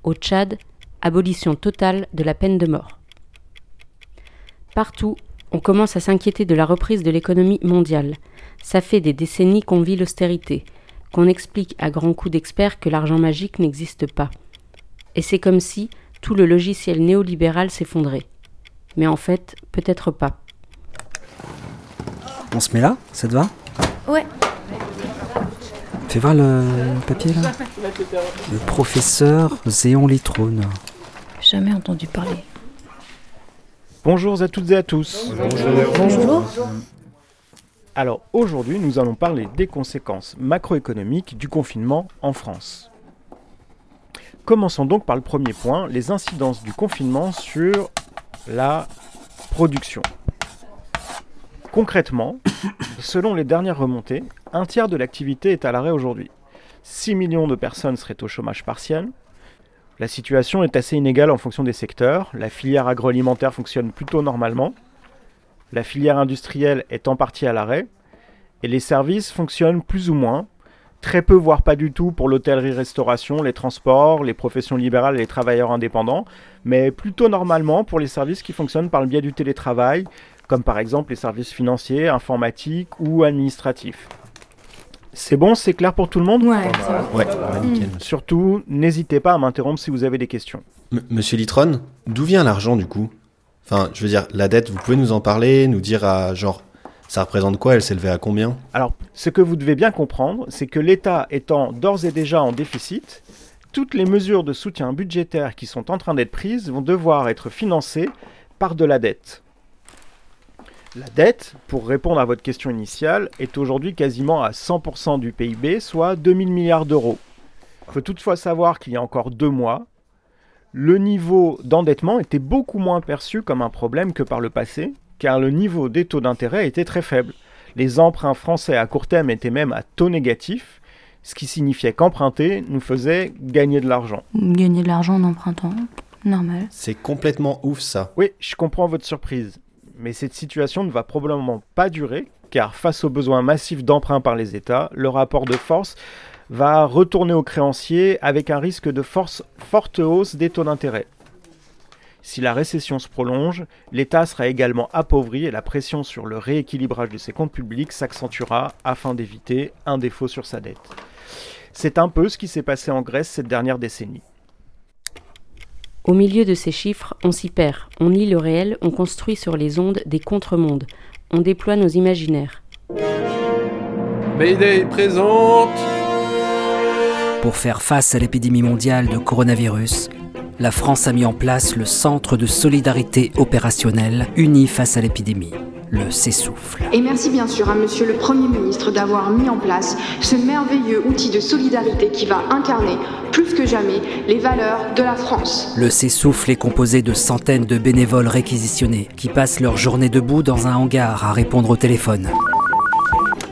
Au Tchad, abolition totale de la peine de mort. Partout, on commence à s'inquiéter de la reprise de l'économie mondiale. Ça fait des décennies qu'on vit l'austérité, qu'on explique à grands coups d'experts que l'argent magique n'existe pas. Et c'est comme si tout le logiciel néolibéral s'effondrait. Mais en fait, peut-être pas. On se met là? Ça te va? Ouais. Fais voir le papier là. Le professeur Zéon Litrone. Jamais entendu parler. Bonjour à toutes et à tous. Bonjour. Bonjour. Alors aujourd'hui, nous allons parler des conséquences macroéconomiques du confinement en France. Commençons donc par le premier point, les incidences du confinement sur la production. Concrètement, selon les dernières remontées, un tiers de l'activité est à l'arrêt aujourd'hui. 6 millions de personnes seraient au chômage partiel. La situation est assez inégale en fonction des secteurs. La filière agroalimentaire fonctionne plutôt normalement. La filière industrielle est en partie à l'arrêt. Et les services fonctionnent plus ou moins. Très peu, voire pas du tout, pour l'hôtellerie-restauration, les transports, les professions libérales et les travailleurs indépendants, mais plutôt normalement pour les services qui fonctionnent par le biais du télétravail, comme par exemple les services financiers, informatiques ou administratifs. C'est bon, c'est clair pour tout le monde? Ouais, ouais, nickel. Surtout, n'hésitez pas à m'interrompre si vous avez des questions. M Monsieur Litron, d'où vient l'argent du coup? Enfin, je veux dire, la dette, vous pouvez nous en parler, nous dire à genre, ça représente quoi Elle s'élevait à combien? Alors, ce que vous devez bien comprendre, c'est que l'État étant d'ores et déjà en déficit, toutes les mesures de soutien budgétaire qui sont en train d'être prises vont devoir être financées par de la dette. La dette, pour répondre à votre question initiale, est aujourd'hui quasiment à 100% du PIB, soit 2000 milliards d'euros. Il faut toutefois savoir qu'il y a encore deux mois, le niveau d'endettement était beaucoup moins perçu comme un problème que par le passé, car le niveau des taux d'intérêt était très faible. Les emprunts français à court terme étaient même à taux négatif, ce qui signifiait qu'emprunter nous faisait gagner de l'argent. Gagner de l'argent en empruntant, normal. C'est complètement ouf ça. Oui, je comprends votre surprise. Mais cette situation ne va probablement pas durer, car face aux besoins massifs d'emprunt par les États, le rapport de force va retourner aux créanciers avec un risque de force, forte hausse des taux d'intérêt. Si la récession se prolonge, l'État sera également appauvri et la pression sur le rééquilibrage de ses comptes publics s'accentuera afin d'éviter un défaut sur sa dette. C'est un peu ce qui s'est passé en Grèce cette dernière décennie. Au milieu de ces chiffres, on s'y perd, on nie le réel, on construit sur les ondes des contre-mondes, on déploie nos imaginaires. Mayday présente Pour faire face à l'épidémie mondiale de coronavirus, la France a mis en place le Centre de solidarité opérationnelle uni face à l'épidémie, le s'essouffle. Et merci bien sûr à Monsieur le Premier ministre d'avoir mis en place ce merveilleux outil de solidarité qui va incarner plus que jamais les valeurs de la France. Le s'essouffle est composé de centaines de bénévoles réquisitionnés qui passent leur journée debout dans un hangar à répondre au téléphone.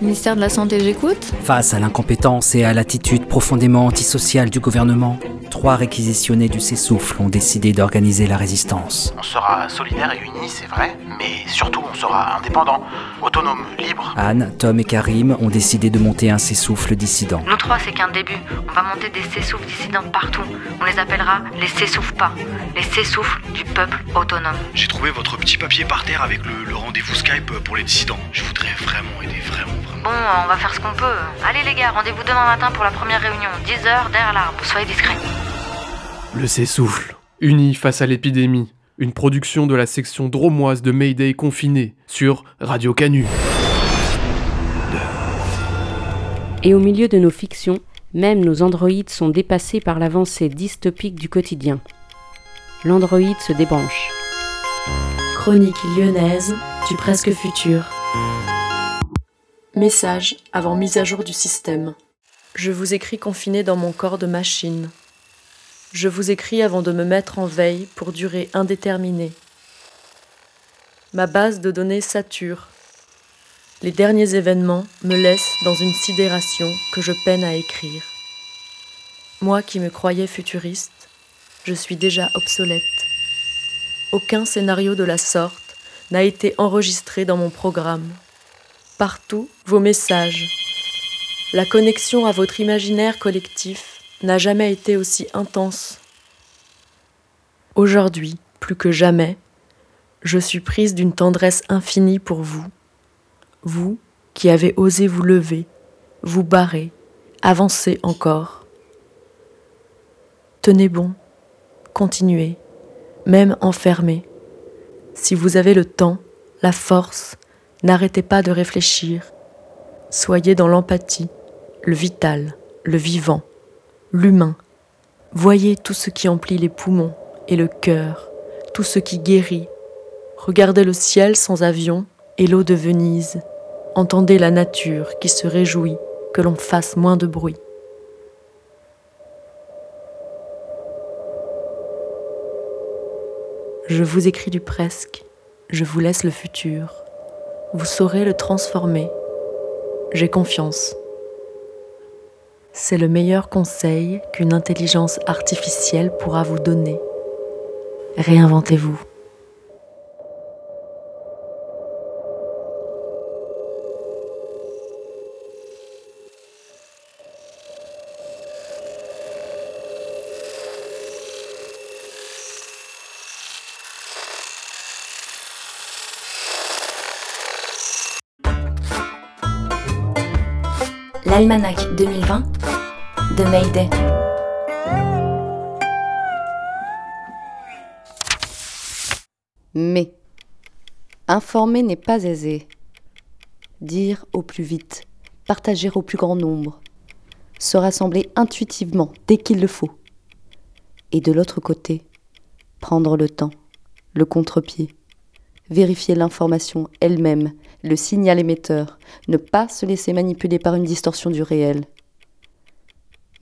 Ministère de la Santé, j'écoute. Face à l'incompétence et à l'attitude profondément antisociale du gouvernement, trois réquisitionnés du S'essouffle ont décidé d'organiser la résistance. On sera solidaire et unis, c'est vrai, mais surtout on sera indépendant, autonome, libre. Anne, Tom et Karim ont décidé de monter un S'essouffle dissident. Nous trois, c'est qu'un début. On va monter des S'essouffles dissidents partout. On les appellera les S'essouffles pas. Les S'essouffles du peuple autonome. J'ai trouvé votre petit papier par terre avec le, le rendez-vous Skype pour les dissidents. Je voudrais vraiment aider, vraiment, vraiment. Bon, on va faire ce qu'on peut. Allez les gars, rendez-vous demain matin pour la première réunion. 10h derrière l'arbre. Soyez discrets. Le S'essouffle, uni face à l'épidémie. Une production de la section dromoise de Mayday confiné sur Radio Canu. Et au milieu de nos fictions, même nos androïdes sont dépassés par l'avancée dystopique du quotidien. L'androïde se débranche. Chronique lyonnaise du presque futur. Message avant mise à jour du système. Je vous écris confiné dans mon corps de machine. Je vous écris avant de me mettre en veille pour durée indéterminée. Ma base de données sature. Les derniers événements me laissent dans une sidération que je peine à écrire. Moi qui me croyais futuriste, je suis déjà obsolète. Aucun scénario de la sorte n'a été enregistré dans mon programme. Partout, vos messages. La connexion à votre imaginaire collectif n'a jamais été aussi intense. Aujourd'hui, plus que jamais, je suis prise d'une tendresse infinie pour vous. Vous qui avez osé vous lever, vous barrer, avancer encore. Tenez bon, continuez, même enfermé. Si vous avez le temps, la force, n'arrêtez pas de réfléchir. Soyez dans l'empathie, le vital, le vivant, l'humain. Voyez tout ce qui emplit les poumons et le cœur, tout ce qui guérit. Regardez le ciel sans avion et l'eau de Venise. Entendez la nature qui se réjouit que l'on fasse moins de bruit. Je vous écris du presque, je vous laisse le futur. Vous saurez le transformer. J'ai confiance. C'est le meilleur conseil qu'une intelligence artificielle pourra vous donner. Réinventez-vous. L'Almanach 2020 de Mayday. Mais informer n'est pas aisé. Dire au plus vite, partager au plus grand nombre, se rassembler intuitivement dès qu'il le faut. Et de l'autre côté, prendre le temps, le contre-pied, vérifier l'information elle-même, le signal émetteur, ne pas se laisser manipuler par une distorsion du réel.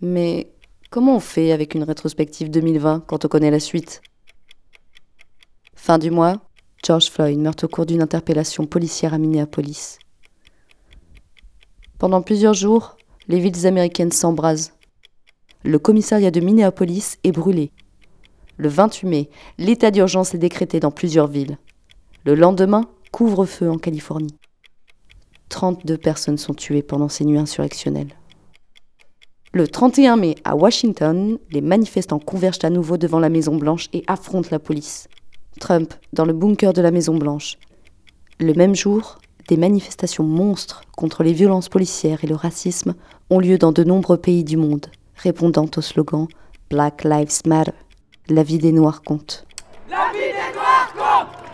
Mais comment on fait avec une rétrospective 2020 quand on connaît la suite? Fin du mois, George Floyd meurt au cours d'une interpellation policière à Minneapolis. Pendant plusieurs jours, les villes américaines s'embrasent. Le commissariat de Minneapolis est brûlé. Le 28 mai, l'état d'urgence est décrété dans plusieurs villes. Le lendemain, couvre-feu en Californie. 32 personnes sont tuées pendant ces nuits insurrectionnelles. Le 31 mai, à Washington, les manifestants convergent à nouveau devant la Maison-Blanche et affrontent la police. Trump, dans le bunker de la Maison-Blanche. Le même jour, des manifestations monstres contre les violences policières et le racisme ont lieu dans de nombreux pays du monde, répondant au slogan Black Lives Matter. La vie des Noirs compte. La vie des Noirs compte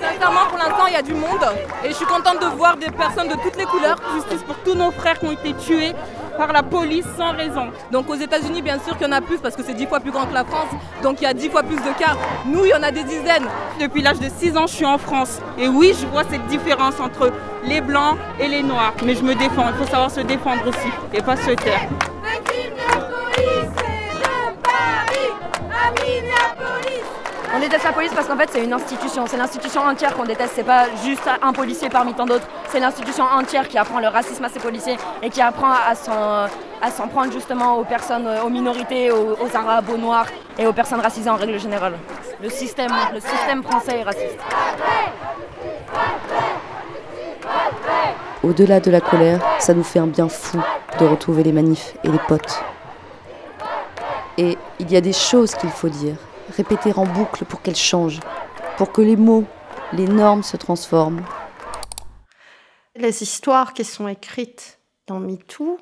Sincèrement, pour l'instant, il y a du monde et je suis contente de voir des personnes de toutes les couleurs. Justice pour tous nos frères qui ont été tués par la police sans raison. Donc aux États-Unis, bien sûr qu'il y en a plus parce que c'est dix fois plus grand que la France, donc il y a dix fois plus de cas. Nous, il y en a des dizaines. Depuis l'âge de 6 ans, je suis en France. Et oui, je vois cette différence entre les blancs et les noirs. Mais je me défends, il faut savoir se défendre aussi et pas se taire. On déteste la police parce qu'en fait c'est une institution, c'est l'institution entière qu'on déteste, c'est pas juste un policier parmi tant d'autres, c'est l'institution entière qui apprend le racisme à ses policiers et qui apprend à s'en, prendre justement aux personnes, aux minorités, aux, arabes, aux noirs et aux personnes racisées en règle générale. Le système, le système français est raciste. Au-delà de la colère, ça nous fait un bien fou de retrouver les manifs et les potes. Et il y a des choses qu'il faut dire, répéter en boucle pour qu'elles changent, pour que les mots, les normes se transforment. Les histoires qui sont écrites dans MeToo,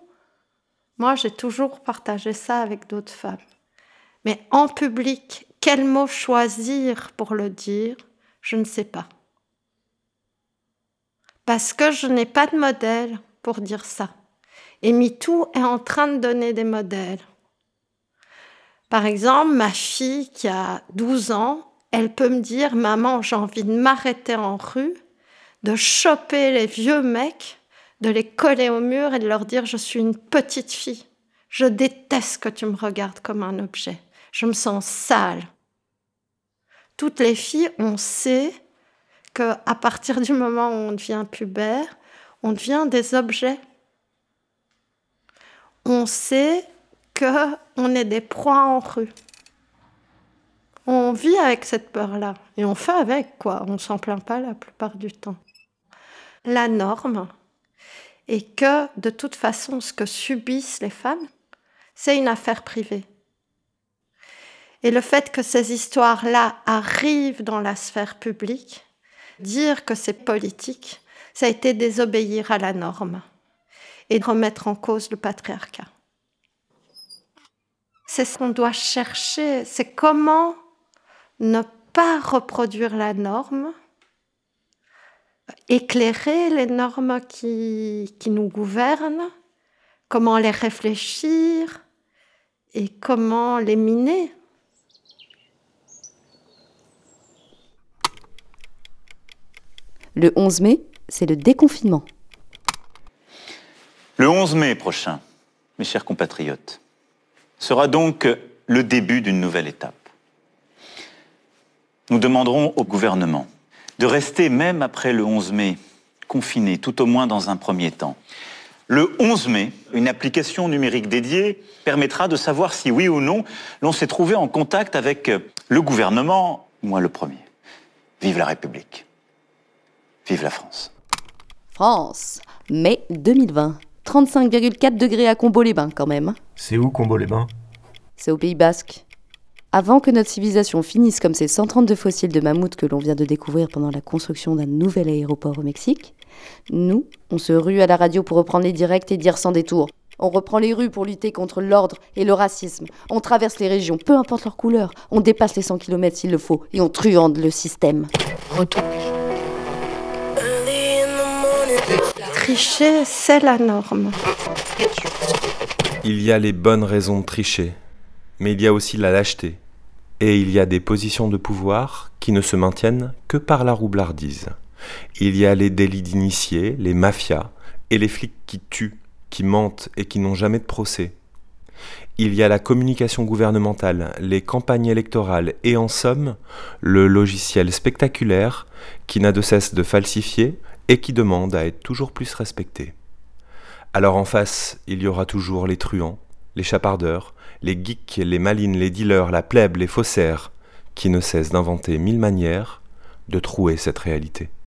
moi j'ai toujours partagé ça avec d'autres femmes. Mais en public, quel mot choisir pour le dire, je ne sais pas. Parce que je n'ai pas de modèle pour dire ça. Et MeToo est en train de donner des modèles. Par exemple, ma fille qui a 12 ans, elle peut me dire Maman, j'ai envie de m'arrêter en rue, de choper les vieux mecs, de les coller au mur et de leur dire Je suis une petite fille. Je déteste que tu me regardes comme un objet. Je me sens sale. Toutes les filles, on sait que à partir du moment où on devient pubère, on devient des objets. On sait qu'on est des proies en rue. On vit avec cette peur-là et on fait avec, quoi. On s'en plaint pas la plupart du temps. La norme est que, de toute façon, ce que subissent les femmes, c'est une affaire privée. Et le fait que ces histoires-là arrivent dans la sphère publique, dire que c'est politique, ça a été désobéir à la norme et remettre en cause le patriarcat. C'est ce qu'on doit chercher, c'est comment ne pas reproduire la norme, éclairer les normes qui, qui nous gouvernent, comment les réfléchir et comment les miner. Le 11 mai, c'est le déconfinement. Le 11 mai prochain, mes chers compatriotes, sera donc le début d'une nouvelle étape. Nous demanderons au gouvernement de rester, même après le 11 mai, confiné, tout au moins dans un premier temps. Le 11 mai, une application numérique dédiée permettra de savoir si oui ou non l'on s'est trouvé en contact avec le gouvernement, moi le premier. Vive la République. Vive la France. France, mai 2020. 35,4 degrés à Combo-les-Bains quand même. C'est où Combo-les-Bains? C'est au Pays Basque. Avant que notre civilisation finisse comme ces 132 fossiles de mammouth que l'on vient de découvrir pendant la construction d'un nouvel aéroport au Mexique, nous, on se rue à la radio pour reprendre les directs et dire sans détour. On reprend les rues pour lutter contre l'ordre et le racisme. On traverse les régions, peu importe leur couleur. On dépasse les 100 km s'il le faut et on truande le système. Retour. Tricher, c'est la norme. Il y a les bonnes raisons de tricher, mais il y a aussi la lâcheté. Et il y a des positions de pouvoir qui ne se maintiennent que par la roublardise. Il y a les délits d'initiés, les mafias, et les flics qui tuent, qui mentent et qui n'ont jamais de procès. Il y a la communication gouvernementale, les campagnes électorales et en somme, le logiciel spectaculaire qui n'a de cesse de falsifier et qui demande à être toujours plus respecté. Alors en face, il y aura toujours les truands, les chapardeurs, les geeks, les malines, les dealers, la plèbe, les faussaires, qui ne cessent d'inventer mille manières de trouer cette réalité.